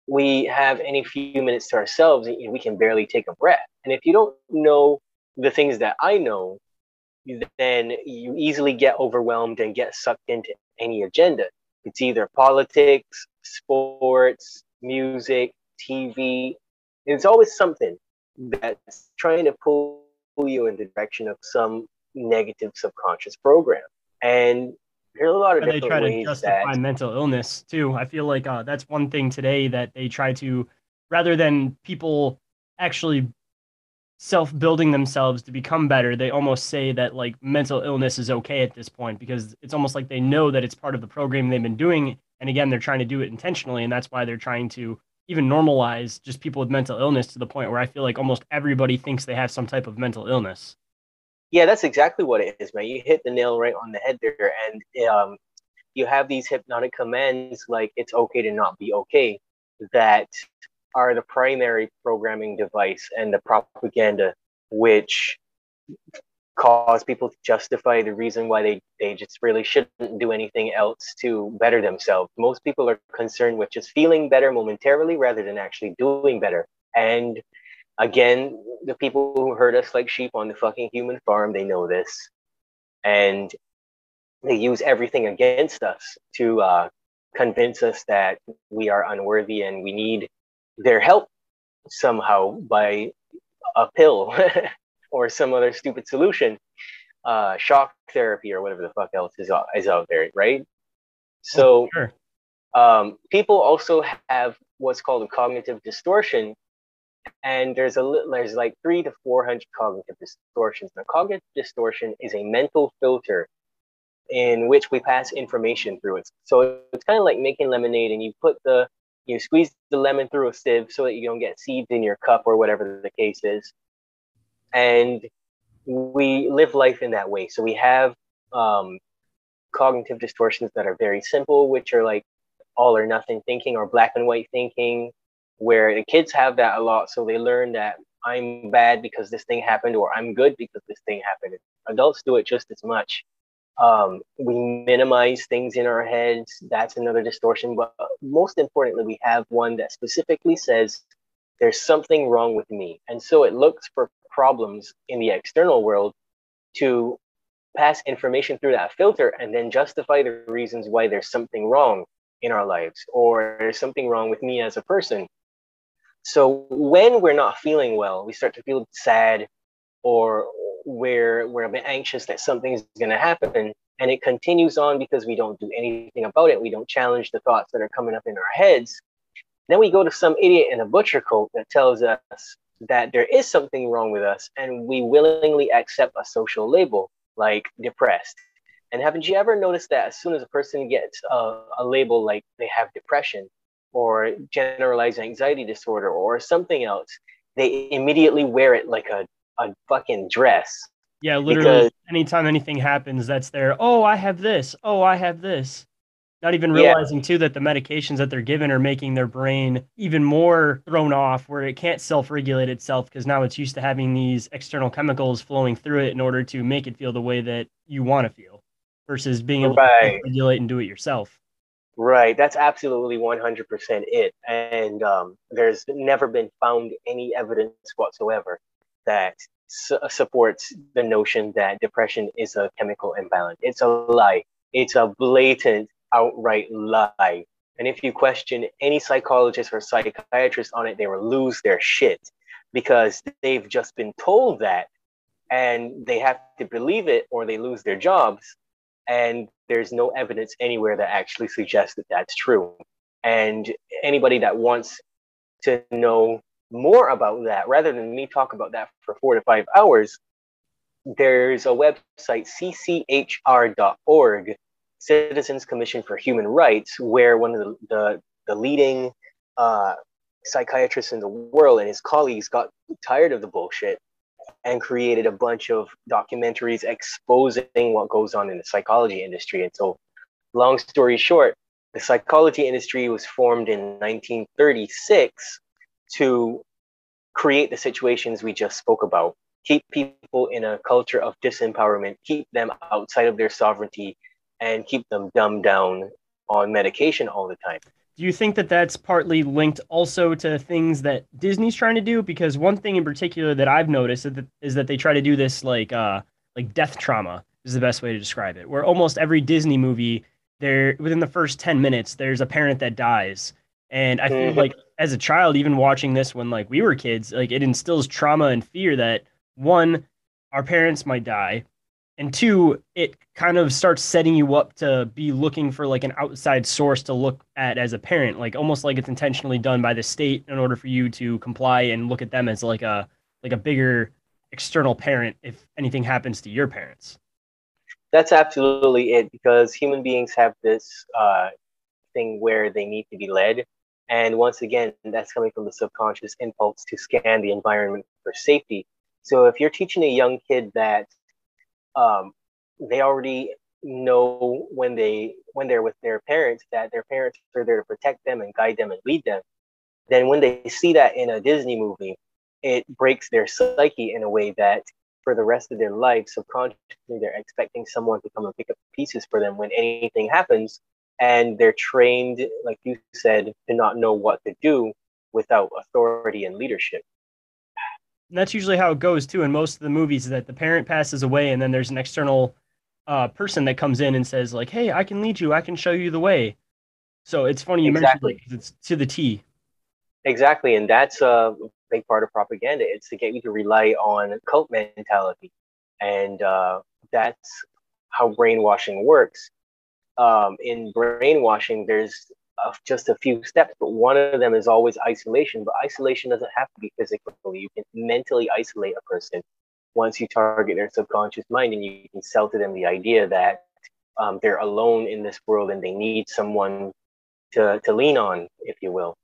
we have any few minutes to ourselves, we can barely take a breath. And if you don't know the things that I know, then you easily get overwhelmed and get sucked into any agenda. It's either politics, sports, music, TV. It's always something that's trying to pull you in the direction of some negative subconscious program. And there's a lot of they try to justify that... mental illness too. I feel like uh, that's one thing today that they try to, rather than people actually self-building themselves to become better, they almost say that like mental illness is okay at this point because it's almost like they know that it's part of the program they've been doing, and again, they're trying to do it intentionally, and that's why they're trying to even normalize just people with mental illness to the point where I feel like almost everybody thinks they have some type of mental illness. Yeah, that's exactly what it is, man. You hit the nail right on the head there, and um, you have these hypnotic commands like "it's okay to not be okay" that are the primary programming device and the propaganda which cause people to justify the reason why they, they just really shouldn't do anything else to better themselves. Most people are concerned with just feeling better momentarily rather than actually doing better. And again, the people who hurt us like sheep on the fucking human farm, they know this. And they use everything against us to uh, convince us that we are unworthy and we need their help somehow by a pill [LAUGHS] or some other stupid solution, uh, shock therapy or whatever the fuck else is, is out there, right? So, oh, sure. um, people also have what's called a cognitive distortion, and there's a little there's like three to four hundred cognitive distortions. Now, cognitive distortion is a mental filter in which we pass information through it. So it's kind of like making lemonade, and you put the you squeeze the lemon through a sieve so that you don't get seeds in your cup or whatever the case is. And we live life in that way. So we have um, cognitive distortions that are very simple, which are like all or nothing thinking or black and white thinking, where the kids have that a lot. So they learn that I'm bad because this thing happened, or I'm good because this thing happened. Adults do it just as much. Um, we minimize things in our heads. That's another distortion. But most importantly, we have one that specifically says there's something wrong with me. And so it looks for problems in the external world to pass information through that filter and then justify the reasons why there's something wrong in our lives or there's something wrong with me as a person. So when we're not feeling well, we start to feel sad or we're, we're a bit anxious that something's going to happen. And it continues on because we don't do anything about it. We don't challenge the thoughts that are coming up in our heads. Then we go to some idiot in a butcher coat that tells us that there is something wrong with us and we willingly accept a social label like depressed. And haven't you ever noticed that as soon as a person gets a, a label like they have depression or generalized anxiety disorder or something else, they immediately wear it like a, a fucking dress. Yeah, literally. Because, anytime anything happens, that's there. Oh, I have this. Oh, I have this not even realizing yeah. too that the medications that they're given are making their brain even more thrown off where it can't self-regulate itself because now it's used to having these external chemicals flowing through it in order to make it feel the way that you want to feel versus being able right. to regulate and do it yourself right that's absolutely 100% it and um, there's never been found any evidence whatsoever that su- supports the notion that depression is a chemical imbalance it's a lie it's a blatant outright lie. And if you question any psychologist or psychiatrist on it, they will lose their shit because they've just been told that and they have to believe it or they lose their jobs. And there's no evidence anywhere that actually suggests that that's true. And anybody that wants to know more about that, rather than me talk about that for four to five hours, there's a website, cchr.org, Citizens Commission for Human Rights, where one of the, the, the leading uh, psychiatrists in the world and his colleagues got tired of the bullshit and created a bunch of documentaries exposing what goes on in the psychology industry. And so, long story short, the psychology industry was formed in 1936 to create the situations we just spoke about, keep people in a culture of disempowerment, keep them outside of their sovereignty, and keep them dumbed down on medication all the time. Do you think that that's partly linked also to things that Disney's trying to do? Because one thing in particular that I've noticed is that, is that they try to do this like uh, like death trauma is the best way to describe it. Where almost every Disney movie, there within the first ten minutes, there's a parent that dies, and I feel mm-hmm. like as a child, even watching this when like we were kids, like it instills trauma and fear that one, our parents might die, and two it kind of starts setting you up to be looking for like an outside source to look at as a parent like almost like it's intentionally done by the state in order for you to comply and look at them as like a like a bigger external parent if anything happens to your parents. That's absolutely it because human beings have this uh, thing where they need to be led. And once again that's coming from the subconscious impulse to scan the environment for safety. So if you're teaching a young kid that um, they already know when they when they're with their parents that their parents are there to protect them and guide them and lead them then when they see that in a disney movie it breaks their psyche in a way that for the rest of their life, subconsciously they're expecting someone to come and pick up pieces for them when anything happens. And they're trained, like you said, to not know what to do without authority and leadership. And that's usually how it goes too in most of the movies that the parent passes away and then there's an external uh, person that comes in and says like, "Hey, I can lead you. I can show you the way." So it's funny you exactly. mentioned it because it's to the T. Exactly, and that's a big part of propaganda. It's to get you to rely on cult mentality, and uh, that's how brainwashing works. Um, in brainwashing, there's just a few steps, but one of them is always isolation. But isolation doesn't have to be physically. You can mentally isolate a person once you target their subconscious mind and you can sell to them the idea that um, they're alone in this world and they need someone to, to lean on, if you will.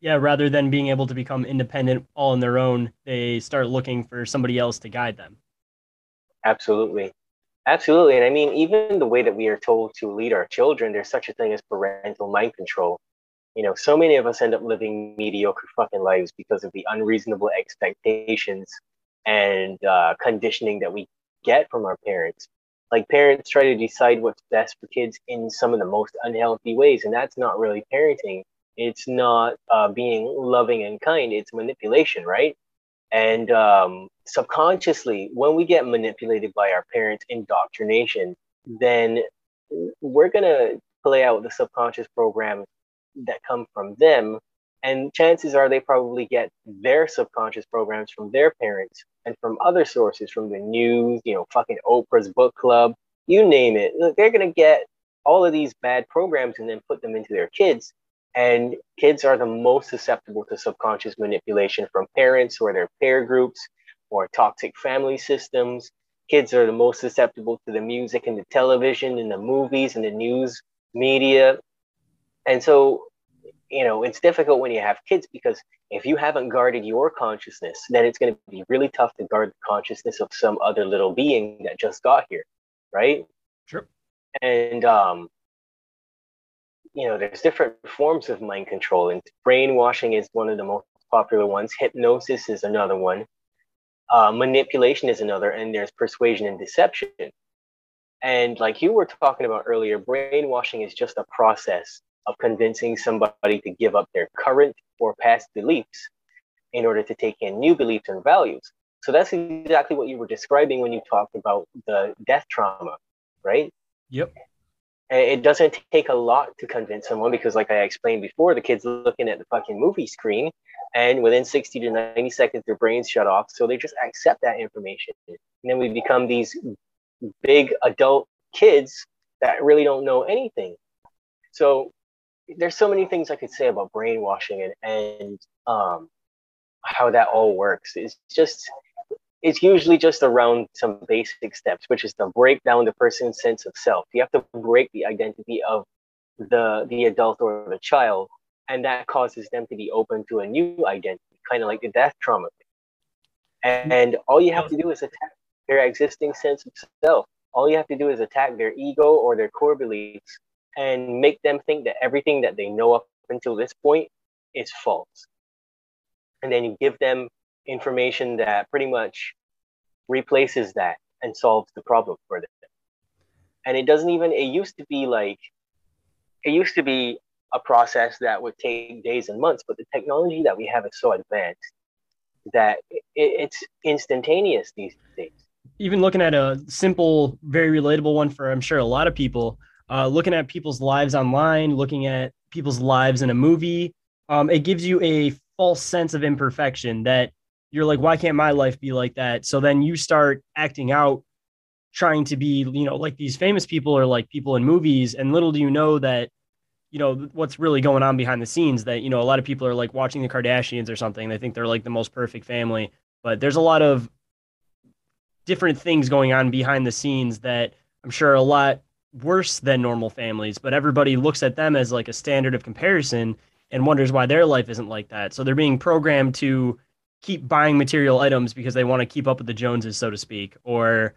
Yeah, rather than being able to become independent all on their own, they start looking for somebody else to guide them. Absolutely. Absolutely. And I mean, even the way that we are told to lead our children, there's such a thing as parental mind control. You know, so many of us end up living mediocre fucking lives because of the unreasonable expectations and uh, conditioning that we get from our parents. Like parents try to decide what's best for kids in some of the most unhealthy ways, and that's not really parenting. It's not uh, being loving and kind. It's manipulation, right? And um, subconsciously, when we get manipulated by our parents' indoctrination, then we're gonna play out the subconscious programs that come from them and chances are they probably get their subconscious programs from their parents and from other sources, from the news, you know, fucking Oprah's book club, you name it. They're going to get all of these bad programs and then put them into their kids. And kids are the most susceptible to subconscious manipulation from parents or their peer groups or toxic family systems. Kids are the most susceptible to the music and the television and the movies and the news media. And so you know it's difficult when you have kids because if you haven't guarded your consciousness then it's going to be really tough to guard the consciousness of some other little being that just got here right sure and um you know there's different forms of mind control and brainwashing is one of the most popular ones hypnosis is another one uh, manipulation is another and there's persuasion and deception and like you were talking about earlier brainwashing is just a process of convincing somebody to give up their current or past beliefs in order to take in new beliefs and values. So that's exactly what you were describing when you talked about the death trauma, right? Yep. It doesn't take a lot to convince someone because, like I explained before, the kid's looking at the fucking movie screen, and within 60 to 90 seconds, their brains shut off. So they just accept that information. And then we become these big adult kids that really don't know anything. So there's so many things I could say about brainwashing and and um, how that all works. It's just it's usually just around some basic steps, which is to break down the person's sense of self. You have to break the identity of the the adult or the child, and that causes them to be open to a new identity, kind of like the death trauma. And, and all you have to do is attack their existing sense of self. All you have to do is attack their ego or their core beliefs and make them think that everything that they know up until this point is false. And then you give them information that pretty much replaces that and solves the problem for them. And it doesn't even, it used to be like, it used to be a process that would take days and months, but the technology that we have is so advanced that it, it's instantaneous these days. Even looking at a simple, very relatable one for I'm sure a lot of people, uh, looking at people's lives online, looking at people's lives in a movie, um, it gives you a false sense of imperfection that you're like, why can't my life be like that? So then you start acting out, trying to be, you know, like these famous people or like people in movies. And little do you know that, you know, what's really going on behind the scenes that, you know, a lot of people are like watching the Kardashians or something. They think they're like the most perfect family. But there's a lot of different things going on behind the scenes that I'm sure are a lot worse than normal families, but everybody looks at them as like a standard of comparison and wonders why their life isn't like that. So they're being programmed to keep buying material items because they want to keep up with the Joneses, so to speak, or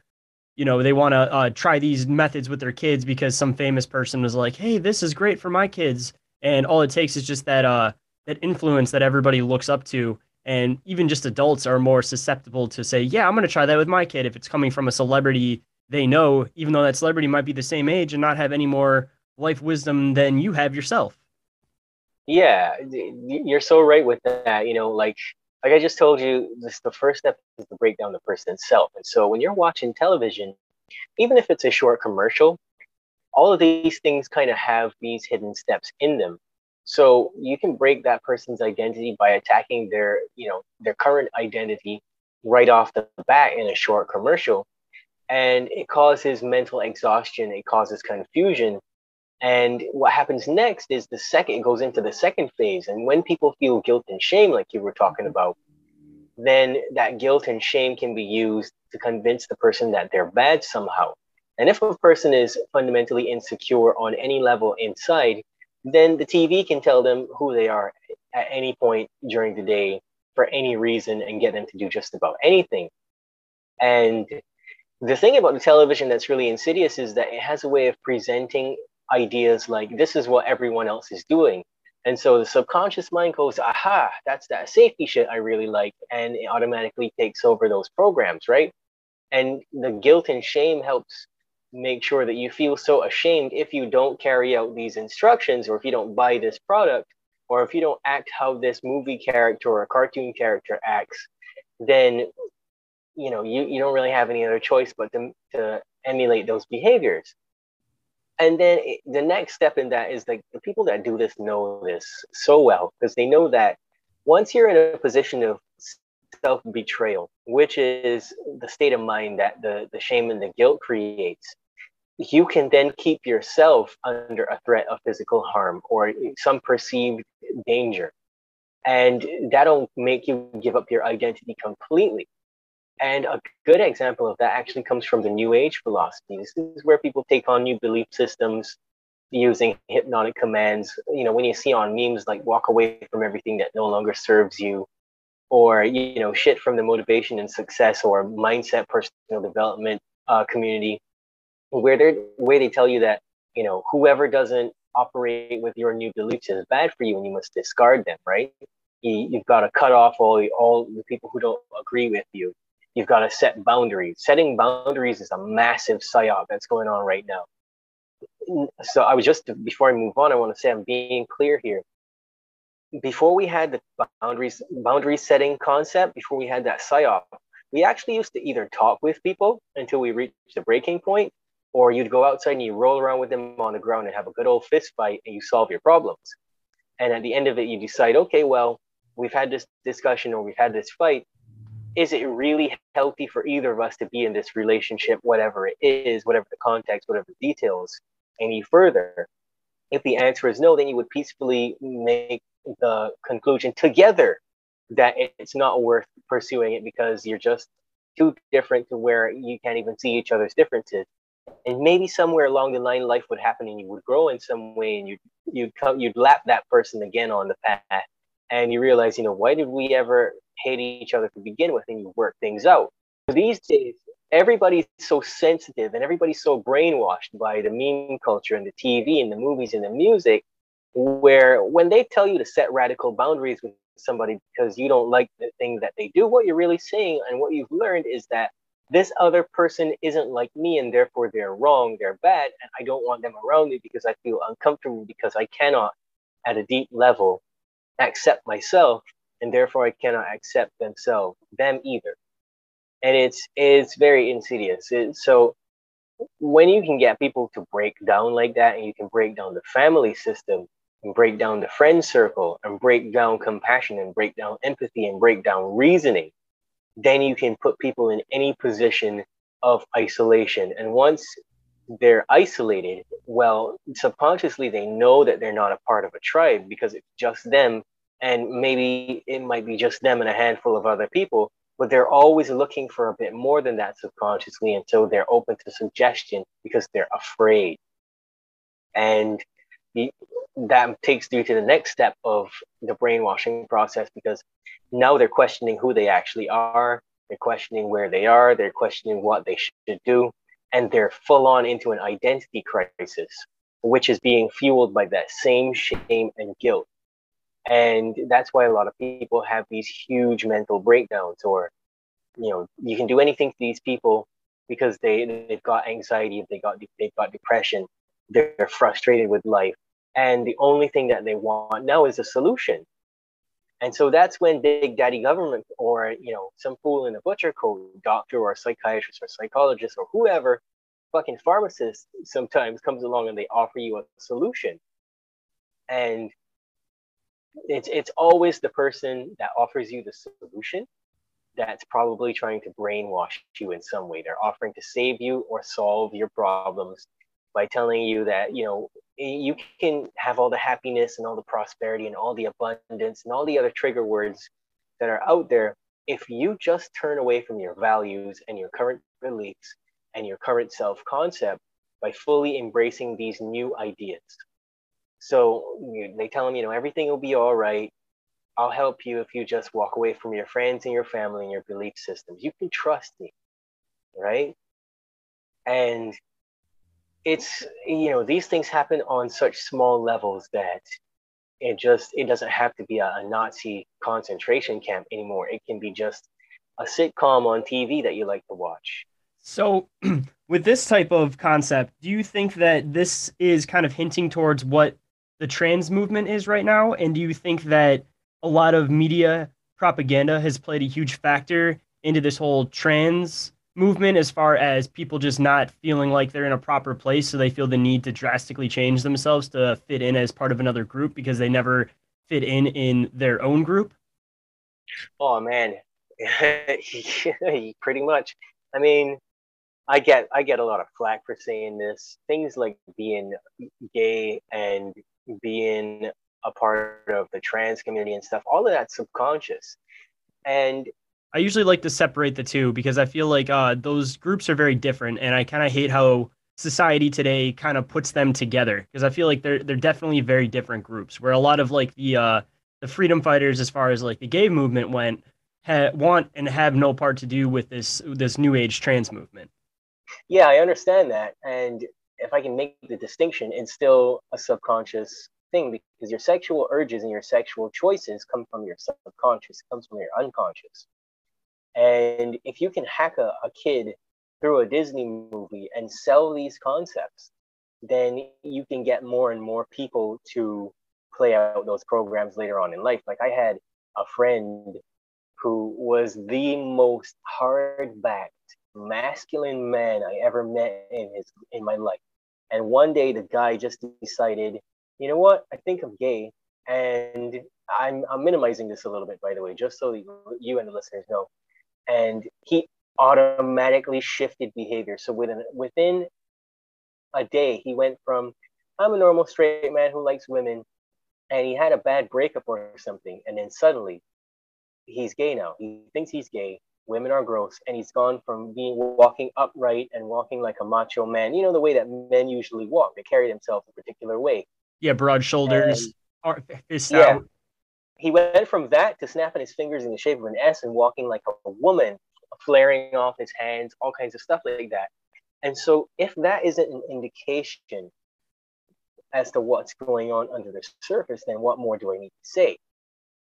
you know they want to uh, try these methods with their kids because some famous person was like, "Hey, this is great for my kids," and all it takes is just that uh, that influence that everybody looks up to, And even just adults are more susceptible to say, yeah, I'm going to try that with my kid if it's coming from a celebrity they know, even though that celebrity might be the same age and not have any more life wisdom than you have yourself. Yeah, you're so right with that. You know, like like I just told you, this the first step is to break down the person itself. And so when you're watching television, even if it's a short commercial, all of these things kind of have these hidden steps in them. So you can break that person's identity by attacking their, you know, their current identity right off the bat in a short commercial. And it causes mental exhaustion, it causes confusion. And what happens next is the second, it goes into the second phase. And when people feel guilt and shame, like you were talking about, then that guilt and shame can be used to convince the person that they're bad somehow. And if a person is fundamentally insecure on any level inside, then the TV can tell them who they are at any point during the day for any reason and get them to do just about anything. And the thing about the television that's really insidious is that it has a way of presenting ideas like this is what everyone else is doing. And so the subconscious mind goes, aha, that's that safety shit I really like. And it automatically takes over those programs, right? And the guilt and shame helps make sure that you feel so ashamed if you don't carry out these instructions or if you don't buy this product or if you don't act how this movie character or cartoon character acts then you know you, you don't really have any other choice but to, to emulate those behaviors and then it, the next step in that is like the people that do this know this so well because they know that once you're in a position of self betrayal, which is the state of mind that the, the shame and the guilt creates, you can then keep yourself under a threat of physical harm or some perceived danger. And that'll make you give up your identity completely. And a good example of that actually comes from the New Age philosophy. This is where people take on new belief systems using hypnotic commands. You know, when you see on memes like walk away from everything that no longer serves you, or you know shit from the motivation and success or mindset personal development uh, community where they where they tell you that you know whoever doesn't operate with your new beliefs is bad for you and you must discard them right you, you've got to cut off all all the people who don't agree with you you've got to set boundaries setting boundaries is a massive psyop that's going on right now so i was just before i move on i want to say i'm being clear here before we had the boundaries boundary setting concept, before we had that psyop, we actually used to either talk with people until we reached the breaking point, or you'd go outside and you roll around with them on the ground and have a good old fist fight and you solve your problems. And at the end of it, you decide, okay, well, we've had this discussion or we've had this fight. Is it really healthy for either of us to be in this relationship, whatever it is, whatever the context, whatever the details, any further? If the answer is no, then you would peacefully make the conclusion together that it's not worth pursuing it because you're just too different to where you can't even see each other's differences. And maybe somewhere along the line, life would happen and you would grow in some way, and you'd you'd come you'd lap that person again on the path, and you realize, you know, why did we ever hate each other to begin with? And you work things out. These days, everybody's so sensitive and everybody's so brainwashed by the meme culture and the TV and the movies and the music where when they tell you to set radical boundaries with somebody because you don't like the thing that they do, what you're really saying and what you've learned is that this other person isn't like me and therefore they're wrong, they're bad, and I don't want them around me because I feel uncomfortable because I cannot, at a deep level, accept myself and therefore I cannot accept themselves, them either. And it's it's very insidious. It, so when you can get people to break down like that and you can break down the family system and break down the friend circle and break down compassion and break down empathy and break down reasoning, then you can put people in any position of isolation. And once they're isolated, well, subconsciously they know that they're not a part of a tribe because it's just them. And maybe it might be just them and a handful of other people, but they're always looking for a bit more than that subconsciously. until they're open to suggestion because they're afraid. And that takes you to the next step of the brainwashing process because now they're questioning who they actually are they're questioning where they are they're questioning what they should do and they're full on into an identity crisis which is being fueled by that same shame and guilt and that's why a lot of people have these huge mental breakdowns or you know you can do anything to these people because they they've got anxiety they got they've got depression they're frustrated with life. And the only thing that they want now is a solution. And so that's when big daddy government or you know some fool in a butcher coat doctor or psychiatrist or psychologist or whoever fucking pharmacist sometimes comes along and they offer you a solution. And it's it's always the person that offers you the solution that's probably trying to brainwash you in some way. They're offering to save you or solve your problems by telling you that, you know, you can have all the happiness and all the prosperity and all the abundance and all the other trigger words that are out there if you just turn away from your values and your current beliefs and your current self concept by fully embracing these new ideas. So they tell them, you know, everything will be all right. I'll help you if you just walk away from your friends and your family and your belief systems. You can trust me, right? And it's, you know, these things happen on such small levels that it just, it doesn't have to be a, a Nazi concentration camp anymore. It can be just a sitcom on TV that you like to watch. So, [CLEARS THROAT] with this type of concept, do you think that this is kind of hinting towards what the trans movement is right now? And do you think that a lot of media propaganda has played a huge factor into this whole trans movement as far as people just not feeling like they're in a proper place so they feel the need to drastically change themselves to fit in as part of another group because they never fit in in their own group? Oh man. [LAUGHS] Pretty much. I mean i get i get a lot of flack for saying this. Things like being gay and being a part of the trans community and stuff, all of that's subconscious. And I usually like to separate the two because I feel like uh, those groups are very different, and I kind of hate how society today kind of puts them together because I feel like they're they're definitely very different groups. Where a lot of like the uh, the freedom fighters, as far as like the gay movement went, ha- want and have no part to do with this this new age trans movement. Yeah, I understand that, and if I can make the distinction, it's still a subconscious thing because your sexual urges and your sexual choices come from your subconscious, comes from your unconscious. And if you can hack a, a kid through a Disney movie and sell these concepts, then you can get more and more people to play out those programs later on in life. Like I had a friend who was the most hard-backed masculine man I ever met in his in my life. And one day the guy just decided you know what? I think I'm gay. And I'm, I'm minimizing this a little bit, by the way, just so you and the listeners know. And he automatically shifted behavior. So within, within a day, he went from, I'm a normal straight man who likes women, and he had a bad breakup or something. And then suddenly, he's gay now. He thinks he's gay. Women are gross. And he's gone from being walking upright and walking like a macho man, you know, the way that men usually walk. They carry themselves a particular way yeah, broad shoulders, and, fist yeah. out. He went from that to snapping his fingers in the shape of an S and walking like a woman, flaring off his hands, all kinds of stuff like that. And so, if that isn't an indication as to what's going on under the surface, then what more do I need to say?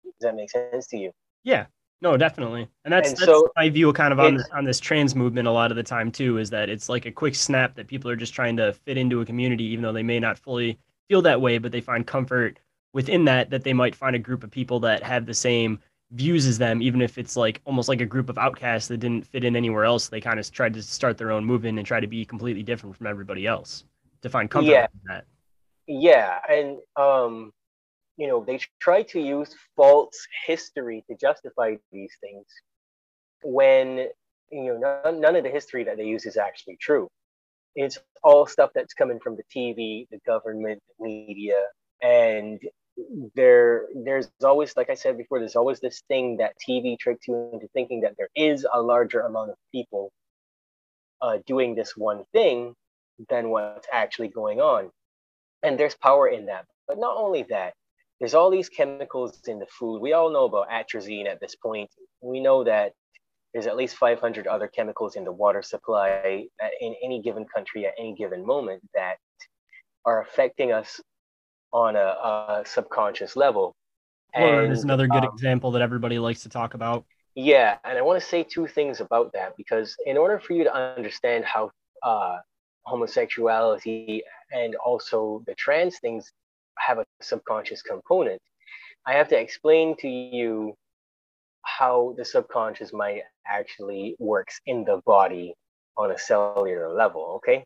Does that make sense to you? Yeah, no, definitely, and that's, and that's so my view kind of on on this trans movement a lot of the time too. Is that it's like a quick snap that people are just trying to fit into a community, even though they may not fully feel that way, but they find comfort within that, that they might find a group of people that have the same views as them, even if it's like almost like a group of outcasts that didn't fit in anywhere else. They kind of tried to start their own movement and try to be completely different from everybody else to find comfort yeah. in that. Yeah. And, um, you know, they try to use false history to justify these things when, you know, none, none of the history that they use is actually true it's all stuff that's coming from the TV, the government, media, and there there's always like I said before, there's always this thing that TV tricks you into thinking that there is a larger amount of people uh, doing this one thing than what's actually going on. And there's power in that. But not only that, there's all these chemicals in the food. We all know about atrazine at this point. We know that there's at least 500 other chemicals in the water supply in any given country at any given moment that are affecting us on a, a subconscious level. Fluoride is another good um, example that everybody likes to talk about. Yeah, and I want to say two things about that because in order for you to understand how uh, homosexuality and also the trans things have a subconscious component, I have to explain to you how the subconscious mind actually works in the body on a cellular level. Okay.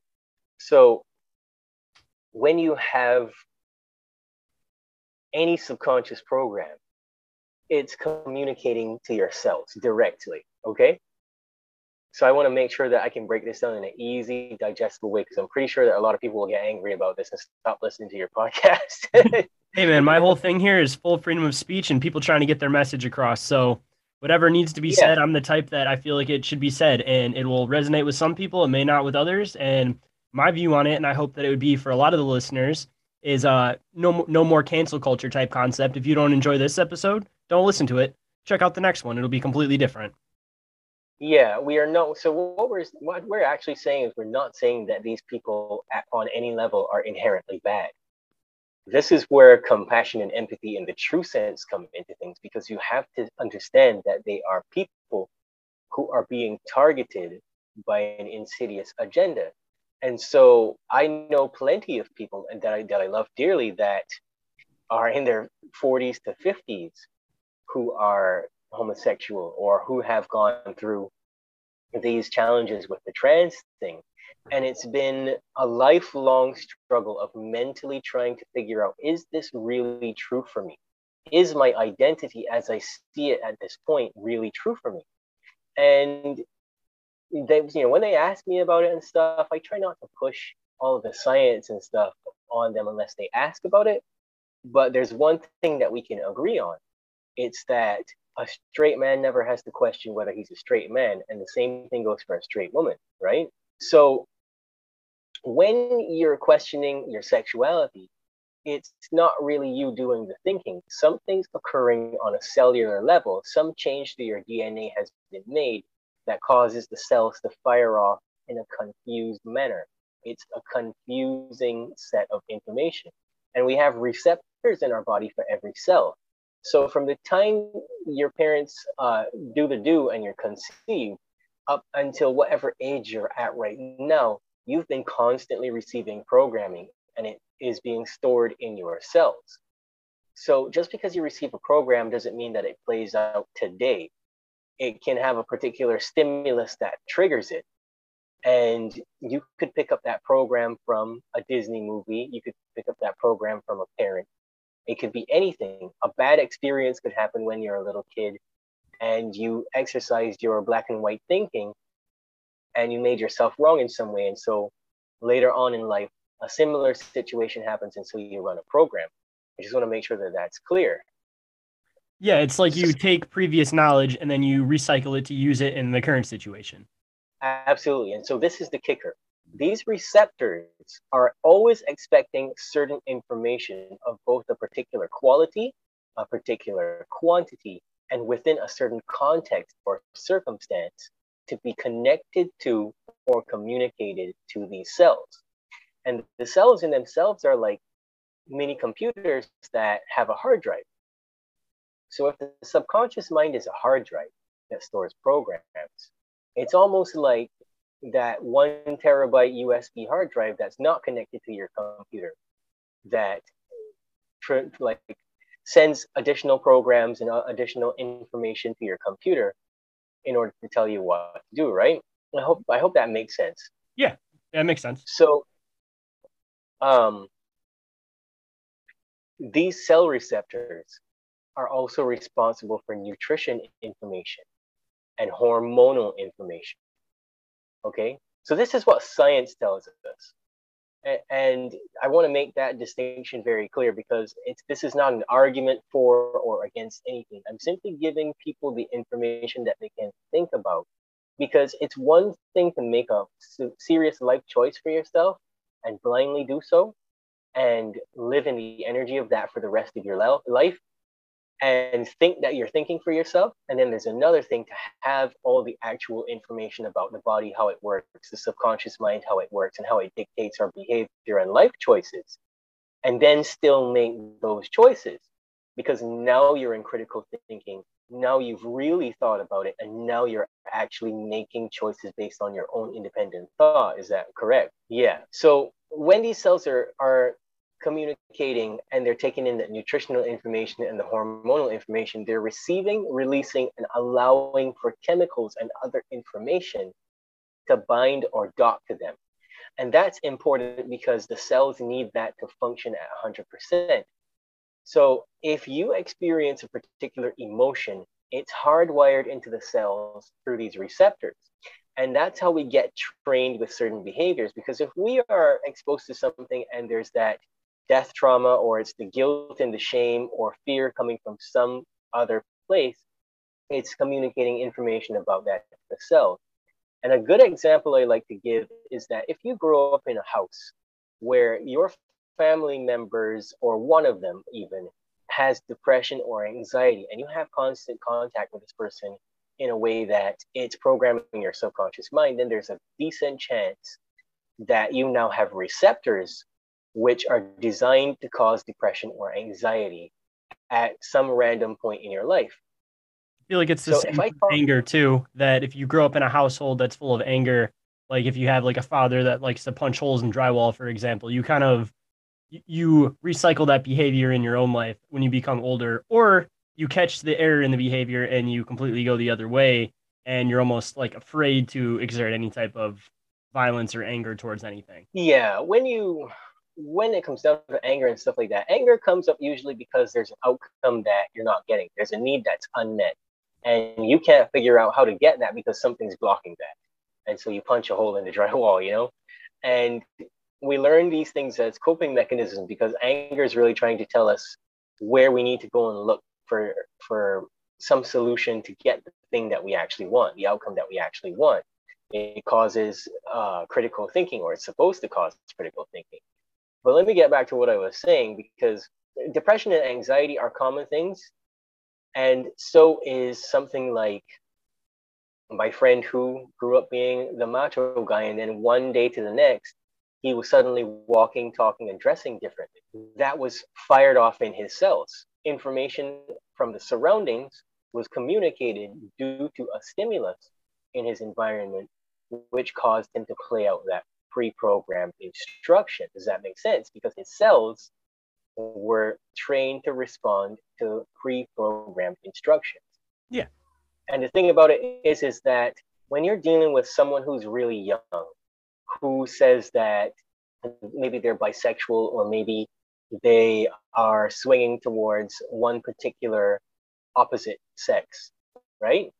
So when you have any subconscious program, it's communicating to your cells directly. Okay. So I want to make sure that I can break this down in an easy, digestible way because I'm pretty sure that a lot of people will get angry about this and stop listening to your [LAUGHS] podcast. hey man, my whole thing here is full freedom of speech and people trying to get their message across. So whatever needs to be yeah. said, I'm the type that I feel like it should be said and it will resonate with some people, it may not with others. And my view on it, and I hope that it would be for a lot of the listeners, is uh no no more cancel culture type concept. If you don't enjoy this episode, don't listen to it. Check out the next one. It'll be completely different. Yeah, we are no. So what we're what we're actually saying is we're not saying that these people at, on any level are inherently bad. This is where compassion and empathy in the true sense come into things because you have to understand that they are people who are being targeted by an insidious agenda. And so I know plenty of people and that I that I love dearly that are in their 40s to 50s who are homosexual or who have gone through these challenges with the trans thing. And it's been a lifelong struggle of mentally trying to figure out is this really true for me? Is my identity as I see it at this point really true for me? And they, you know, when they ask me about it and stuff, I try not to push all of the science and stuff on them unless they ask about it. But there's one thing that we can agree on. It's that a straight man never has to question whether he's a straight man, and the same thing goes for a straight woman, right? So when you're questioning your sexuality, it's not really you doing the thinking. Something's occurring on a cellular level. Some change to your DNA has been made that causes the cells to fire off in a confused manner. It's a confusing set of information. And we have receptors in our body for every cell. So from the time your parents uh, do the do and you're conceived up until whatever age you're at right now, you've been constantly receiving programming and it is being stored in your cells. So just because you receive a program doesn't mean that it plays out today. It can have a particular stimulus that triggers it. And you could pick up that program from a Disney movie. You could pick up that program from a parent. It could be anything. A bad experience could happen when you're a little kid and you exercised your black and white thinking and you made yourself wrong in some way. And so later on in life, a similar situation happens and so you run a program. I just want to make sure that that's clear. Yeah, it's like you take previous knowledge and then you recycle it to use it in the current situation. Absolutely. And so this is the kicker. These receptors are always expecting certain information of both a particular quality, a particular quantity, and within a certain context or circumstance to be connected to or communicated to these cells. And the cells in themselves are like mini computers that have a hard drive. So if the subconscious mind is a hard drive that stores programs, it's almost like that one terabyte USB hard drive that's not connected to your computer that like sends additional programs and uh, additional information to your computer in order to tell you what to do, right? I hope I hope that makes sense. Yeah, that makes sense. So um these cell receptors are also responsible for nutrition information and hormonal information. Okay, so this is what science tells us. And I want to make that distinction very clear because this is not an argument for or against anything. I'm simply giving people the information that they can think about because it's one thing to make a serious life choice for yourself and blindly do so and live in the energy of that for the rest of your life and think that you're thinking for yourself. And then there's another thing to have all the actual information about the body, how it works, the subconscious mind, how it works, and how it dictates our behavior and life choices. And then still make those choices. because now you're in critical thinking. Now you've really thought about it, and now you're actually making choices based on your own independent thought. Is that correct? Yeah. So when these cells are, are communicating and they're taking in the nutritional information and the hormonal information, they're receiving, releasing, and allowing for chemicals and other information to bind or dock to them. And that's important because the cells need that to function at 100%. So if you experience a particular emotion, it's hardwired into the cells through these receptors. And that's how we get trained with certain behaviors. Because if we are exposed to something and there's that death trauma, or it's the guilt and the shame or fear coming from some other place, it's communicating information about that to the. And a good example I like to give is that if you grow up in a house where your family members, or one of them even, has depression or anxiety, and you have constant contact with this person in a way that it's programming your subconscious mind, then there's a decent chance that you now have receptors which are designed to cause depression or anxiety at some random point in your life I feel like it's the so same talk- anger too. That if you grow up in a household that's full of anger, like if you have like a father that likes to punch holes in drywall, for example, you kind of you recycle that behavior in your own life when you become older, or you catch the error in the behavior and you completely go the other way, and you're almost like afraid to exert any type of violence or anger towards anything. Yeah, when you when it comes down to anger and stuff like that, anger comes up usually because there's an outcome that you're not getting. There's a need that's unmet. And you can't figure out how to get that because something's blocking that. And so you punch a hole in the [LAUGHS] drywall you know? And we learn these things as coping mechanisms because anger is really trying to tell us where we need to go and look for for some solution to get the thing that we actually want the outcome that we actually want. It causes uh, critical thinking or it's supposed to cause critical thinking but let me get back to what i was saying because depression and anxiety are common things and so is something like my friend who grew up being the macho guy, and then one day to the next, he was suddenly walking, talking, and dressing differently. That was fired off in his cells. Information from the surroundings was communicated due to a stimulus in his environment, which caused him to play out that pre programmed instruction. Does that make sense? Because his cells were trained to respond to pre-programmed instructions. Yeah. And the thing about it is, is that when you're dealing with someone who's really young, who says that maybe they're bisexual or maybe they are swinging towards one particular opposite sex, right?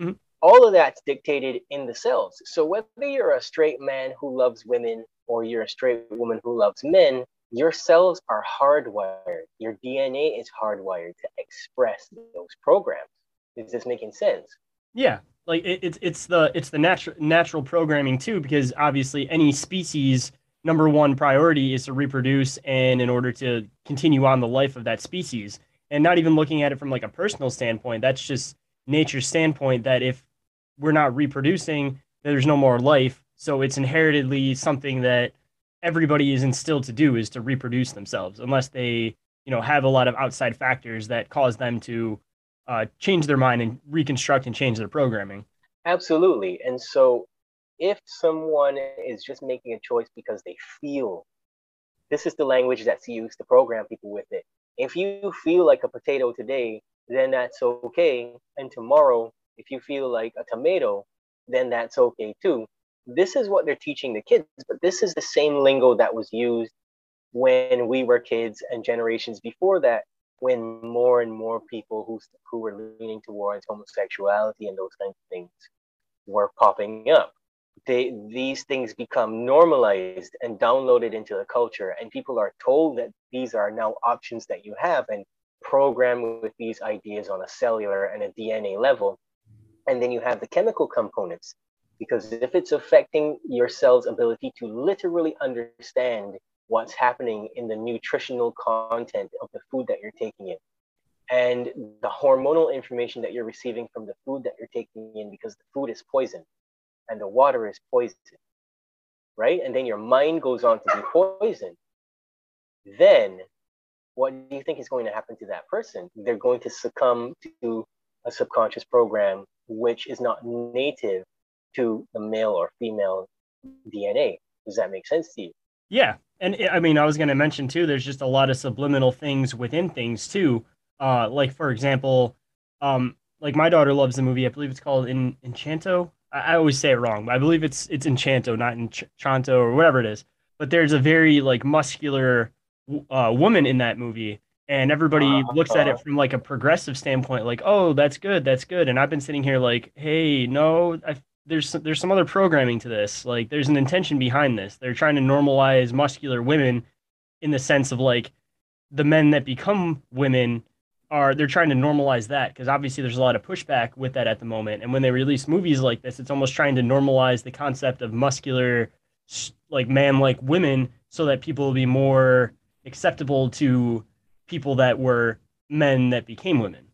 Mm-hmm. All of that's dictated in the cells. So whether you're a straight man who loves women or you're a straight woman who loves men, your cells are hardwired. Your DNA is hardwired to express those programs. Is this making sense? Yeah, like it, it's it's the it's the natural natural programming too, because obviously any species number one priority is to reproduce, and in order to continue on the life of that species, and not even looking at it from like a personal standpoint, that's just nature's standpoint that if we're not reproducing, there's no more life. So it's inheritedly something that everybody is instilled to do is to reproduce themselves unless they you know have a lot of outside factors that cause them to uh, change their mind and reconstruct and change their programming. Absolutely. And so if someone is just making a choice because they feel this is the language that's used to program people with it. If you feel like a potato today then that's okay. And tomorrow if you feel like a tomato then that's okay too this is what they're teaching the kids, but this is the same lingo that was used when we were kids and generations before that, when more and more people who, who were leaning towards homosexuality and those kinds of things were popping up. They, these things become normalized and downloaded into the culture, and people are told that these are now options that you have and programmed with these ideas on a cellular and a DNA level. And then you have the chemical components because if it's affecting your cell's ability to literally understand what's happening in the nutritional content of the food that you're taking in and the hormonal information that you're receiving from the food that you're taking in because the food is poison and the water is poison right and then your mind goes on to be poisoned then what do you think is going to happen to that person? They're going to succumb to a subconscious program which is not native to the male or female DNA. Does that make sense to you? Yeah. And I mean, I was going to mention too, there's just a lot of subliminal things within things too. Uh, like, for example, um, like my daughter loves the movie. I believe it's called In Enchanto. I, I always say it wrong, but I believe it's it's Enchanto, not Enchanto or whatever it is. But there's a very like muscular uh, woman in that movie, and everybody uh, looks at it from like a progressive standpoint, like, oh, that's good, that's good. And I've been sitting here like, hey, no, I, there's there's some other programming to this. Like, there's an intention behind this. They're trying to normalize muscular women in the sense of like the men that become women are they're trying to normalize that because obviously there's a lot of pushback with that at the moment and when they release movies like this it's almost trying to normalize the concept of muscular like man like women so that people will be more acceptable to people that were men that became women.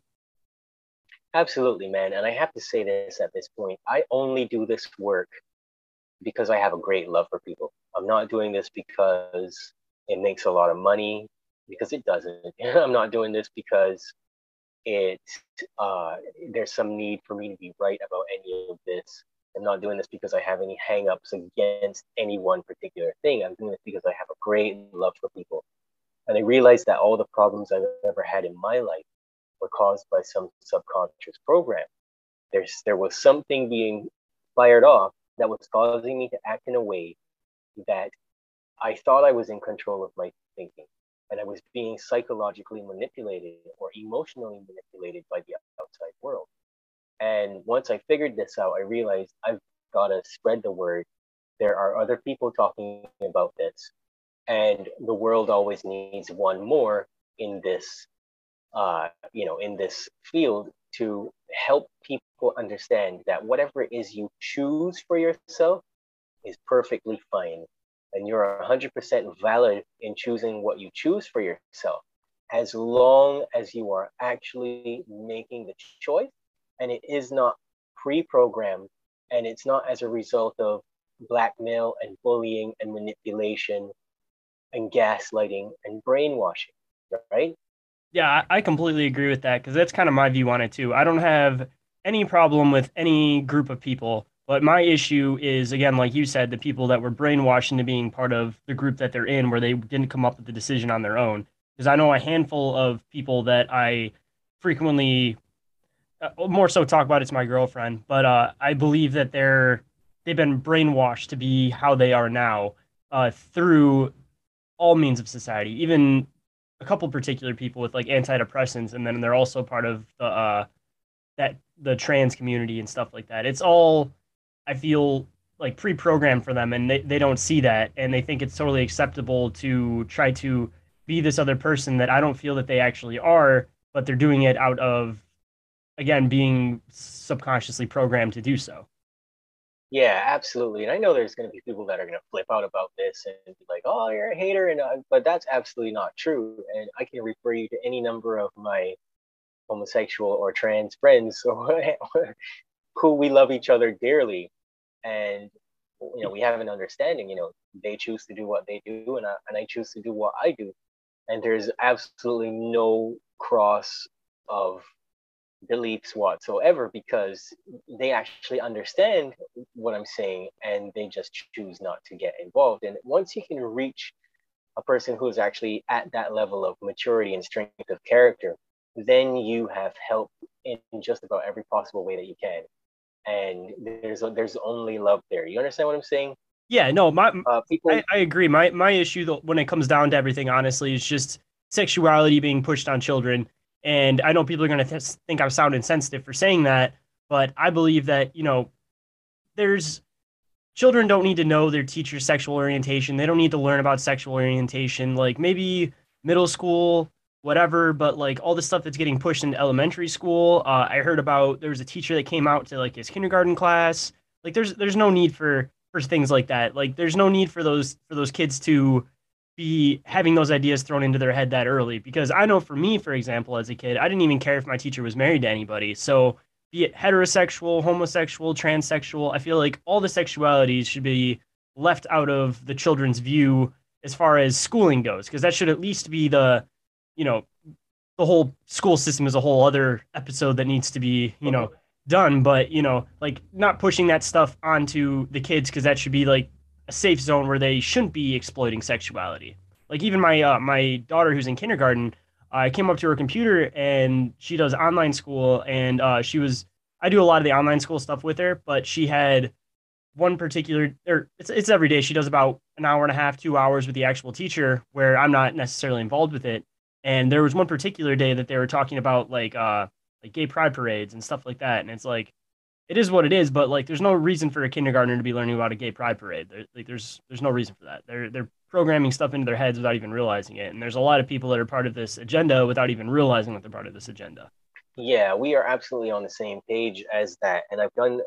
Absolutely, man. And I have to say this at this point I only do this work because I have a great love for people. I'm not doing this because it makes a lot of money, because it doesn't. [LAUGHS] I'm not doing this because it uh, there's some need for me to be right about any of this. I'm not doing this because I have any hangups against any one particular thing. I'm doing this because I have a great love for people. And I realized that all the problems I've ever had in my life were caused by some subconscious program. There's, there was something being fired off that was causing me to act in a way that I thought I was in control of my thinking. And I was being psychologically manipulated or emotionally manipulated by the outside world. And once I figured this out, I realized I've got to spread the word. There are other people talking about this and the world always needs one more in this uh, you know in this field to help people understand that whatever it is you choose for yourself is perfectly fine. And you're 100% valid in choosing what you choose for yourself. As long as you are actually making the choice and it is not pre-programmed and it's not as a result of blackmail and bullying and manipulation and gaslighting and brainwashing, right? Yeah, I completely agree with that because that's kind of my view on it too. I don't have any problem with any group of people, but my issue is again, like you said, the people that were brainwashed into being part of the group that they're in, where they didn't come up with the decision on their own. Because I know a handful of people that I frequently, uh, more so talk about. It's my girlfriend, but uh, I believe that they're they've been brainwashed to be how they are now uh, through all means of society, even a couple particular people with like antidepressants, and then they're also part of the uh, that the trans community and stuff like that. It's all I feel like pre-programmed for them, and they, they don't see that, and they think it's totally acceptable to try to be this other person that I don't feel that they actually are, but they're doing it out of again being subconsciously programmed to do so. Yeah, absolutely. And I know there's going to be people that are going to flip out about this and be like, "Oh, you're a hater," and uh, but that's absolutely not true. And I can refer you to any number of my homosexual or trans friends [LAUGHS] who we love each other dearly, and you know we have an understanding. You know, they choose to do what they do, and I, and I choose to do what I do, and there's absolutely no cross of beliefs whatsoever because they actually understand what I'm saying and they just choose not to get involved. And once you can reach a person who's actually at that level of maturity and strength of character, then you have help in just about every possible way that you can. And there's there's only love there. You understand what I'm saying? Yeah, no, my uh, people. I, I, agree. My my issue though, when it comes down to everything, honestly, is just sexuality being pushed on children and I know people are going to th- think I sound insensitive for saying that, but I believe that, you know, there's children don't need to know their teacher's sexual orientation. They don't need to learn about sexual orientation. Like maybe middle school, whatever, but like all the stuff that's getting pushed into elementary school. Uh, I heard about there was a teacher that came out to like his kindergarten class. Like there's there's no need for for things like that. Like there's no need for those for those kids to be having those ideas thrown into their head that early because I know for me, for example, as a kid, I didn't even care if my teacher was married to anybody. So, be it heterosexual, homosexual, transsexual, I feel like all the sexualities should be left out of the children's view as far as schooling goes because that should at least be the you know, the whole school system is a whole other episode that needs to be, you know, done. But, you know, like not pushing that stuff onto the kids because that should be like a safe zone where they shouldn't be exploiting sexuality. Like even my uh, my daughter who's in kindergarten, I came up to her computer and she does online school and uh, she was I do a lot of the online school stuff with her, but she had one particular or it's it's every day she does about an hour and a half, 2 hours with the actual teacher where I'm not necessarily involved with it. And there was one particular day that they were talking about like uh like gay pride parades and stuff like that and it's like it is what it is, but like there's no reason for a kindergartner to be learning about a gay pride parade. There, like there's there's no reason for that. They're they're programming stuff into their heads without even realizing it. And there's a lot of people that are part of this agenda without even realizing that they're part of this agenda. Yeah, we are absolutely on the same page as that. And I've done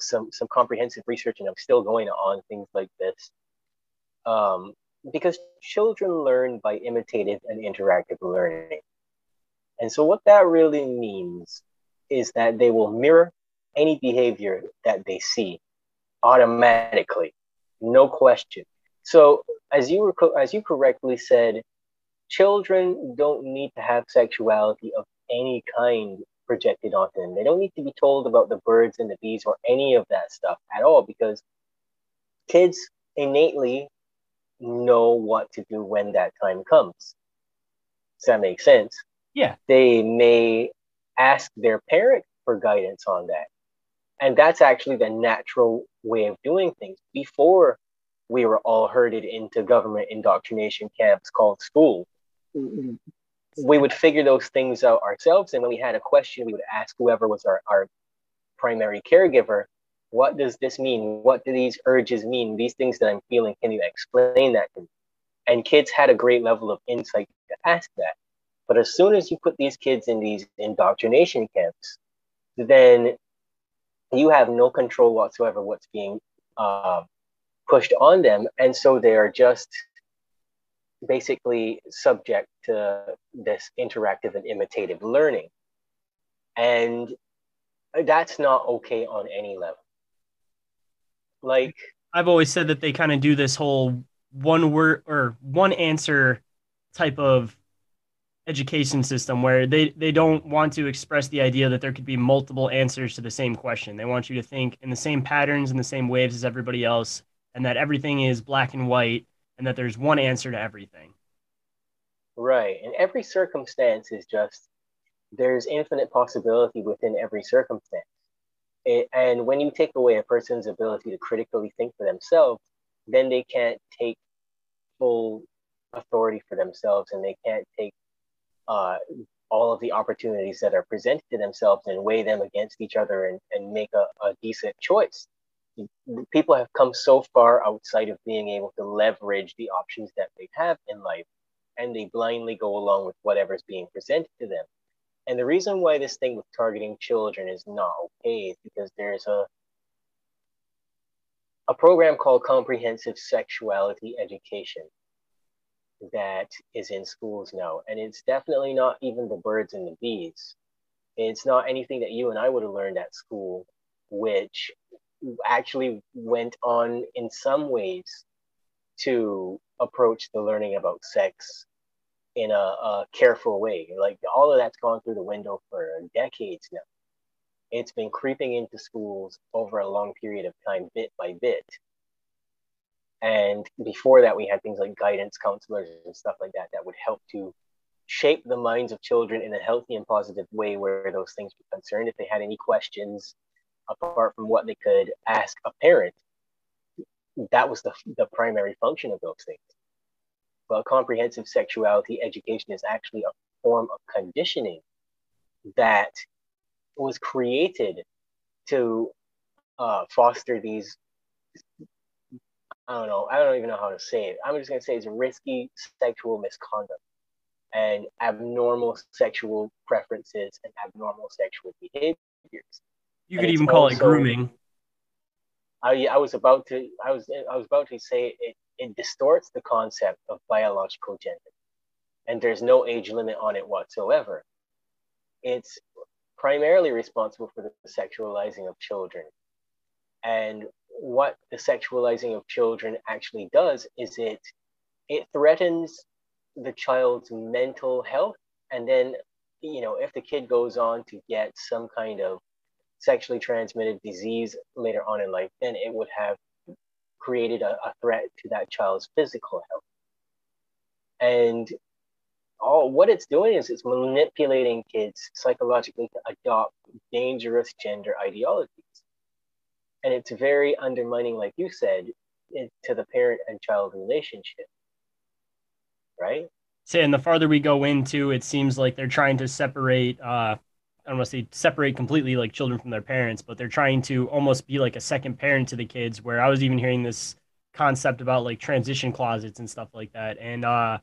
some some comprehensive research, and I'm still going on things like this. Um, because children learn by imitative and interactive learning. And so, what that really means is that they will mirror any behavior that they see automatically, no question. So, as you were, as you correctly said, children don't need to have sexuality of any kind projected onto them. They don't need to be told about the birds and the bees or any of that stuff at all because kids innately know what to do when that time comes. Does that make sense? Yeah. They may ask their parent for guidance on that. And that's actually the natural way of doing things. Before we were all herded into government indoctrination camps called school, mm-hmm. we would figure those things out ourselves. And when we had a question, we would ask whoever was our, our primary caregiver, what does this mean? What do these urges mean? These things that I'm feeling, can you explain that to me? And kids had a great level of insight to ask that. But as soon as you put these kids in these indoctrination camps, then you have no control whatsoever what's being uh, pushed on them. And so they are just basically subject to this interactive and imitative learning. And that's not okay on any level. Like, I've always said that they kind of do this whole one word or one answer type of education system where they, they don't want to express the idea that there could be multiple answers to the same question. They want you to think in the same patterns and the same waves as everybody else, and that everything is black and white, and that there's one answer to everything. Right. And every circumstance is just, there's infinite possibility within every circumstance. It, and when you take away a person's ability to critically think for themselves, then they can't take full authority for themselves and they can't take uh, all of the opportunities that are presented to themselves and weigh them against each other and, and make a, a decent choice people have come so far outside of being able to leverage the options that they have in life and they blindly go along with whatever's being presented to them. And the reason why this thing with targeting children is not okay is because there's a a program called Comprehensive Sexuality Education that is in schools now. And it's definitely not even the birds and the bees. It's not anything that you and I would have learned at school, which actually went on in some ways to approach the learning about sex in a, a, careful way. Like all of that's gone through the window for decades now. It's been creeping into schools over a long period of time, bit by bit. And before that, we had things like guidance counselors and stuff like that that would help to shape the minds of children in a healthy and positive way where those things were concerned. If they had any questions, apart from what they could ask a parent, that was the, the primary function of those things. But comprehensive sexuality education is actually a form of conditioning that was created to uh, foster these I don't know. I don't even know how to say it. I'm just gonna say it's risky sexual misconduct and abnormal sexual preferences and abnormal sexual behaviors. You could even call also, it grooming. I, I was about to I was I was about to say it, it distorts the concept of biological gender, and there's no age limit on it whatsoever. It's primarily responsible for the sexualizing of children, and what the sexualizing of children actually does is it it threatens the child's mental health. And then you know if the kid goes on to get some kind of sexually transmitted disease later on in life then it would have created a, a threat to that child's physical health. And all what it's doing is it's manipulating kids psychologically to adopt dangerous gender ideologies and it's very undermining like you said it, to the parent and child relationship right and the farther we go into it seems like they're trying to separate uh I don't want to say separate completely like children from their parents, but they're trying to almost be like a second parent to the kids. Where I was even hearing this concept about like transition closets and stuff like that. And uh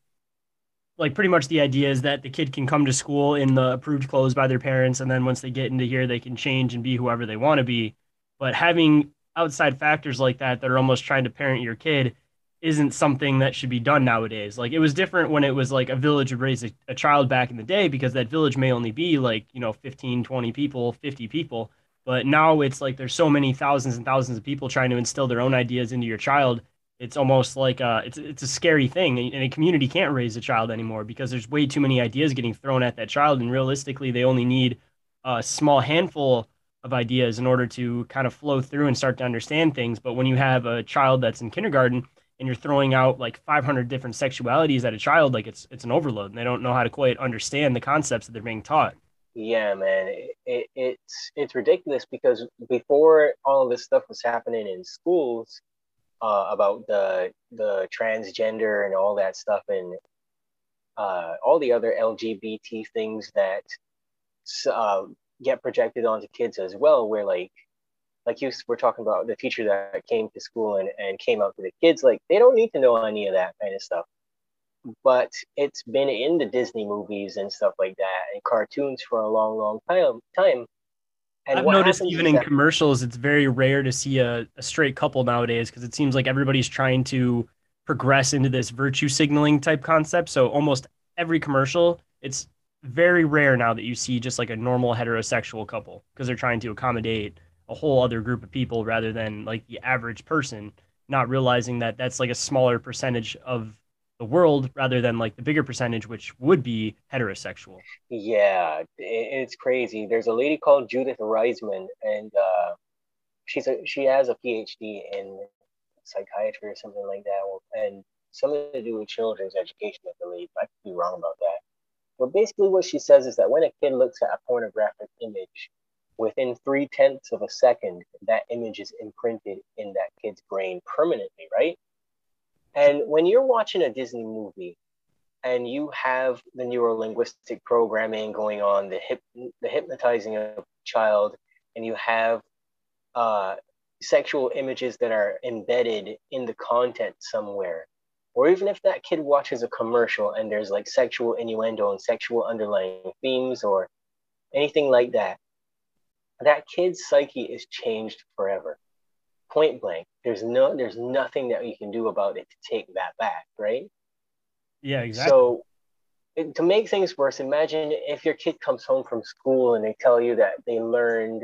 like pretty much the idea is that the kid can come to school in the approved clothes by their parents and then once they get into here they can change and be whoever they want to be. But having outside factors like that that are almost trying to parent your kid isn't something that should be done nowadays. Like it was different when it was like a village would raise a, a, child back in the day because that village may only be like, you know, 15, 20 people, 50 people. But now it's like there's so many thousands and thousands of people trying to instill their own ideas into your child. It's almost like a, uh, it's it's a scary thing, and a community can't raise a child anymore because there's way too many ideas getting thrown at that child, and realistically, they only need a small handful of ideas in order to kind of flow through and start to understand things. But when you have a child that's in kindergarten and you're throwing out like 500 different sexualities at a child, like it's it's an overload, and they don't know how to quite understand the concepts that they're being taught. Yeah, man, it, it, it's it's ridiculous because before all of this stuff was happening in schools uh, about the the transgender and all that stuff and uh, all the other LGBT things that uh, get projected onto kids as well, where like like you were talking about the teacher that came to school and, and came out to the kids, like they don't need to know any of that kind of stuff. But it's been in the Disney movies and stuff like that and cartoons for a long, long time time. And I've noticed even in that- commercials, it's very rare to see a, a straight couple nowadays because it seems like everybody's trying to progress into this virtue signaling type concept. So almost every commercial, it's very rare now that you see just like a normal heterosexual couple because they're trying to accommodate a whole other group of people rather than like the average person not realizing that that's like a smaller percentage of the world rather than like the bigger percentage which would be heterosexual. Yeah it's crazy. There's a lady called judith reisman and uh, she's a she has a phd in psychiatry or something like that and something to do with children's education i believe. I could be wrong about that but basically what she says is that when a kid looks at a pornographic image within three tenths of a second, that image is imprinted in that kid's brain permanently, right? And when you're watching a Disney movie and you have the neurolinguistic programming going on, the hip, the hypnotizing of a child, and you have uh, sexual images that are embedded in the content somewhere, or even if that kid watches a commercial and there's like sexual innuendo and sexual underlying themes or anything like that, that kid's psyche is changed forever point blank. There's no there's nothing that you can do about it to take that back right? Yeah exactly. So to make things worse imagine if your kid comes home from school and they tell you that they learned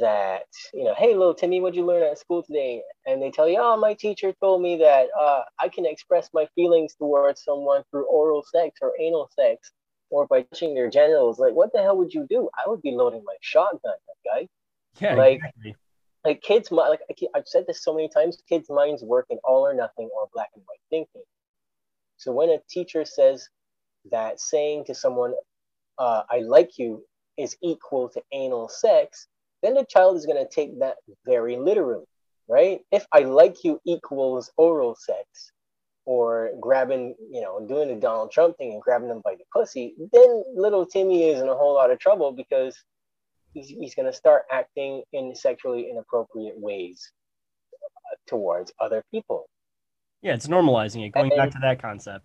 that you know hey little timmy what'd you learn at school today and they tell you oh my teacher told me that uh, i can express my feelings towards someone through oral sex or anal sex or by touching their genitals. Like, what the hell would you do? I would be loading my shotgun, that guy. Yeah, like, exactly. like kids, like I've said this so many times. Kids' minds work in all or nothing or black and white thinking. So when a teacher says that saying to someone, uh, "I like you," is equal to anal sex, then the child is going to take that very literally, right? If I like you equals oral sex, or grabbing, you know, doing the Donald Trump thing and grabbing them by the pussy, then little Timmy is in a whole lot of trouble because he's, he's going to start acting in sexually inappropriate ways uh, towards other people. Yeah, it's normalizing it, going and, back to that concept.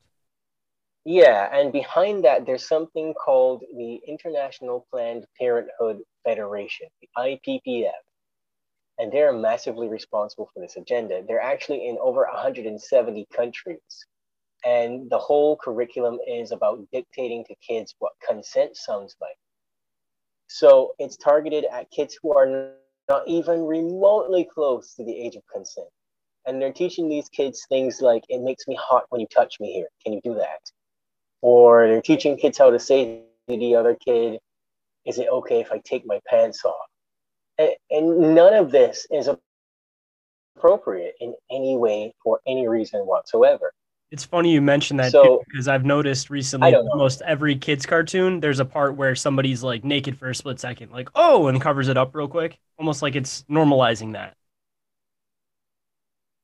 Yeah, and behind that, there's something called the International Planned Parenthood Federation, the IPPF and they're massively responsible for this agenda. They're actually in over 170 countries. And the whole curriculum is about dictating to kids what consent sounds like. So it's targeted at kids who are not even remotely close to the age of consent. And they're teaching these kids things like, it makes me hot when you touch me here. Can you do that? Or they're teaching kids how to say to the other kid, "Is it okay if I take my pants off?" And, and none of this is appropriate in any way for any reason whatsoever. It's funny you mentioned that So- too, because I've noticed recently I don't know. almost every kids cartoon there's a part where somebody's like naked for a split second, like oh, and covers it up real quick, almost like it's normalizing that.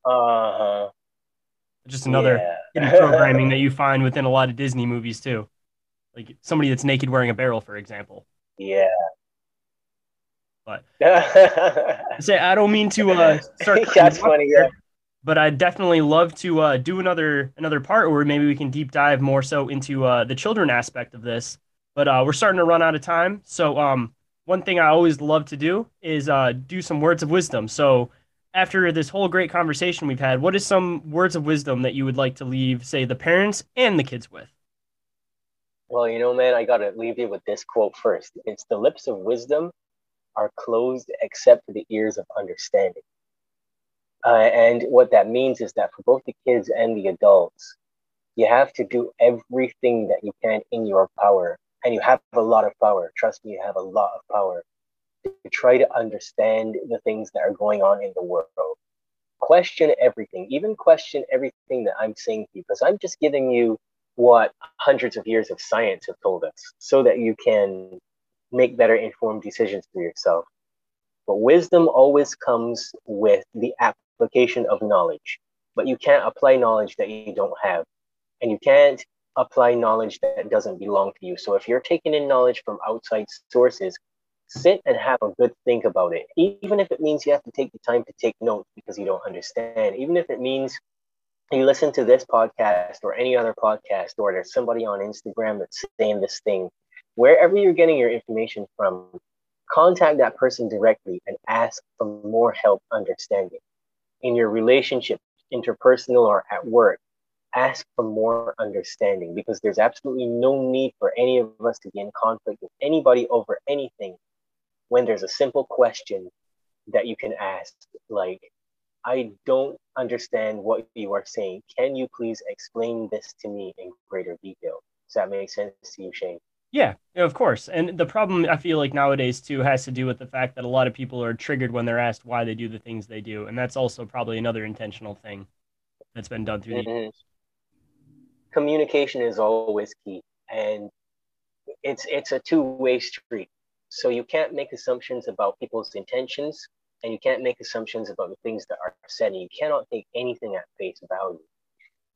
Uh huh. Just another hidden programming that [LAUGHS] you find within a lot of Disney movies too, like somebody that's naked wearing a barrel, for example. yeah. But- [LAUGHS] I say I don't mean to uh, start. [LAUGHS] That's funny. there, Yeah. but I'd definitely love to uh, do another another part where maybe we can deep dive more so into uh, the children aspect of this. But uh, we're starting to run out of time, so um, one thing I always love to do is uh, do some words of wisdom. So after this whole great conversation we've had, what is some words of wisdom that you would like to leave, say, the parents and the kids with? Well, you know, man, I gotta leave you with this quote first. It's the lips of wisdom are closed except for the ears of understanding. Uh, and what that means is that for both the kids and the adults, you have to do everything that you can in your power. And you have a lot of power. Trust me, you have a lot of power to try to understand the things that are going on in the world. Question everything, even question everything that I'm saying to you, because I'm just giving you what hundreds of years of science have told us so that you can make better informed decisions for yourself. But wisdom always comes with the application of knowledge. But you can't apply knowledge that you don't have. And you can't apply knowledge that doesn't belong to you. So if you're taking in knowledge from outside sources, sit and have a good think about it. Even if it means you have to take the time to take notes because you don't understand, even if it means you listen to this podcast or any other podcast, or there's somebody on Instagram that's saying this thing, wherever you're getting your information from, contact that person directly and ask for more help understanding. In your relationship, interpersonal or at work, ask for more understanding because there's absolutely no need for any of us to be in conflict with anybody over anything when there's a simple question that you can ask, like, I don't understand what you are saying. Can you please explain this to me in greater detail? Does that make sense to you, Shane? Yeah, of course. And the problem I feel like nowadays too has to do with the fact that a lot of people are triggered when they're asked why they do the things they do, and that's also probably another intentional thing that's been done through the Mhm. Communication is always key, and it's it's a two-way street. So you can't make assumptions about people's intentions, and you can't make assumptions about the things that are said. And you cannot take anything at face value.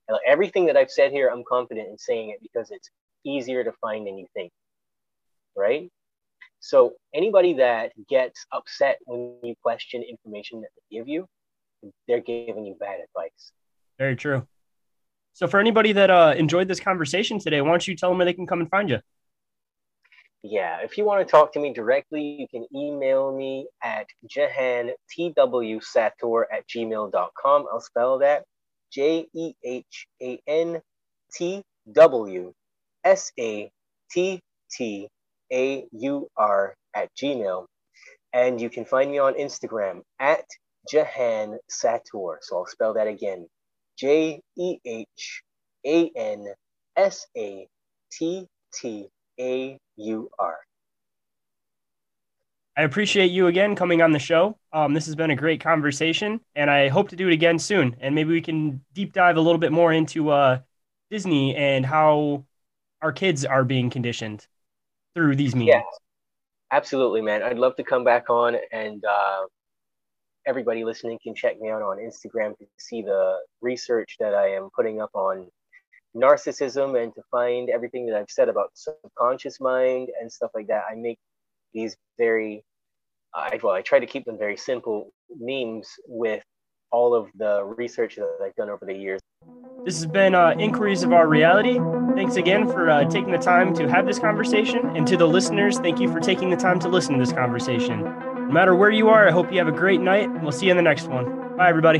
Like, everything that I've said here, I'm confident in saying it because it's easier to find than you think, right? So anybody that gets upset when you question information that they give you, they're giving you bad advice. Very true. So for anybody that uh, enjoyed this conversation today, why don't you tell them where they can come and find you? Yeah, if you want to talk to me directly, you can email me at jehantwsattaur at gmail.com. I'll spell that J E H A N T W S A T T A U R at gmail. And you can find me on Instagram at Jehan Sattaur. So I'll spell that again J E H A N S A T T A U R. I appreciate you again coming on the show. Um, this has been a great conversation, and I hope to do it again soon. And maybe we can deep dive a little bit more into uh, Disney and how our kids are being conditioned through these media. Yeah, absolutely, man. I'd love to come back on, and uh, everybody listening can check me out on Instagram to see the research that I am putting up on narcissism and to find everything that I've said about subconscious mind and stuff like that. I make these very, I, well, I try to keep them very simple memes with all of the research that I've done over the years. This has been uh, Inquiries of Our Reality. Thanks again for uh, taking the time to have this conversation. And to the listeners, thank you for taking the time to listen to this conversation. No matter where you are, I hope you have a great night. and We'll see you in the next one. Bye, everybody.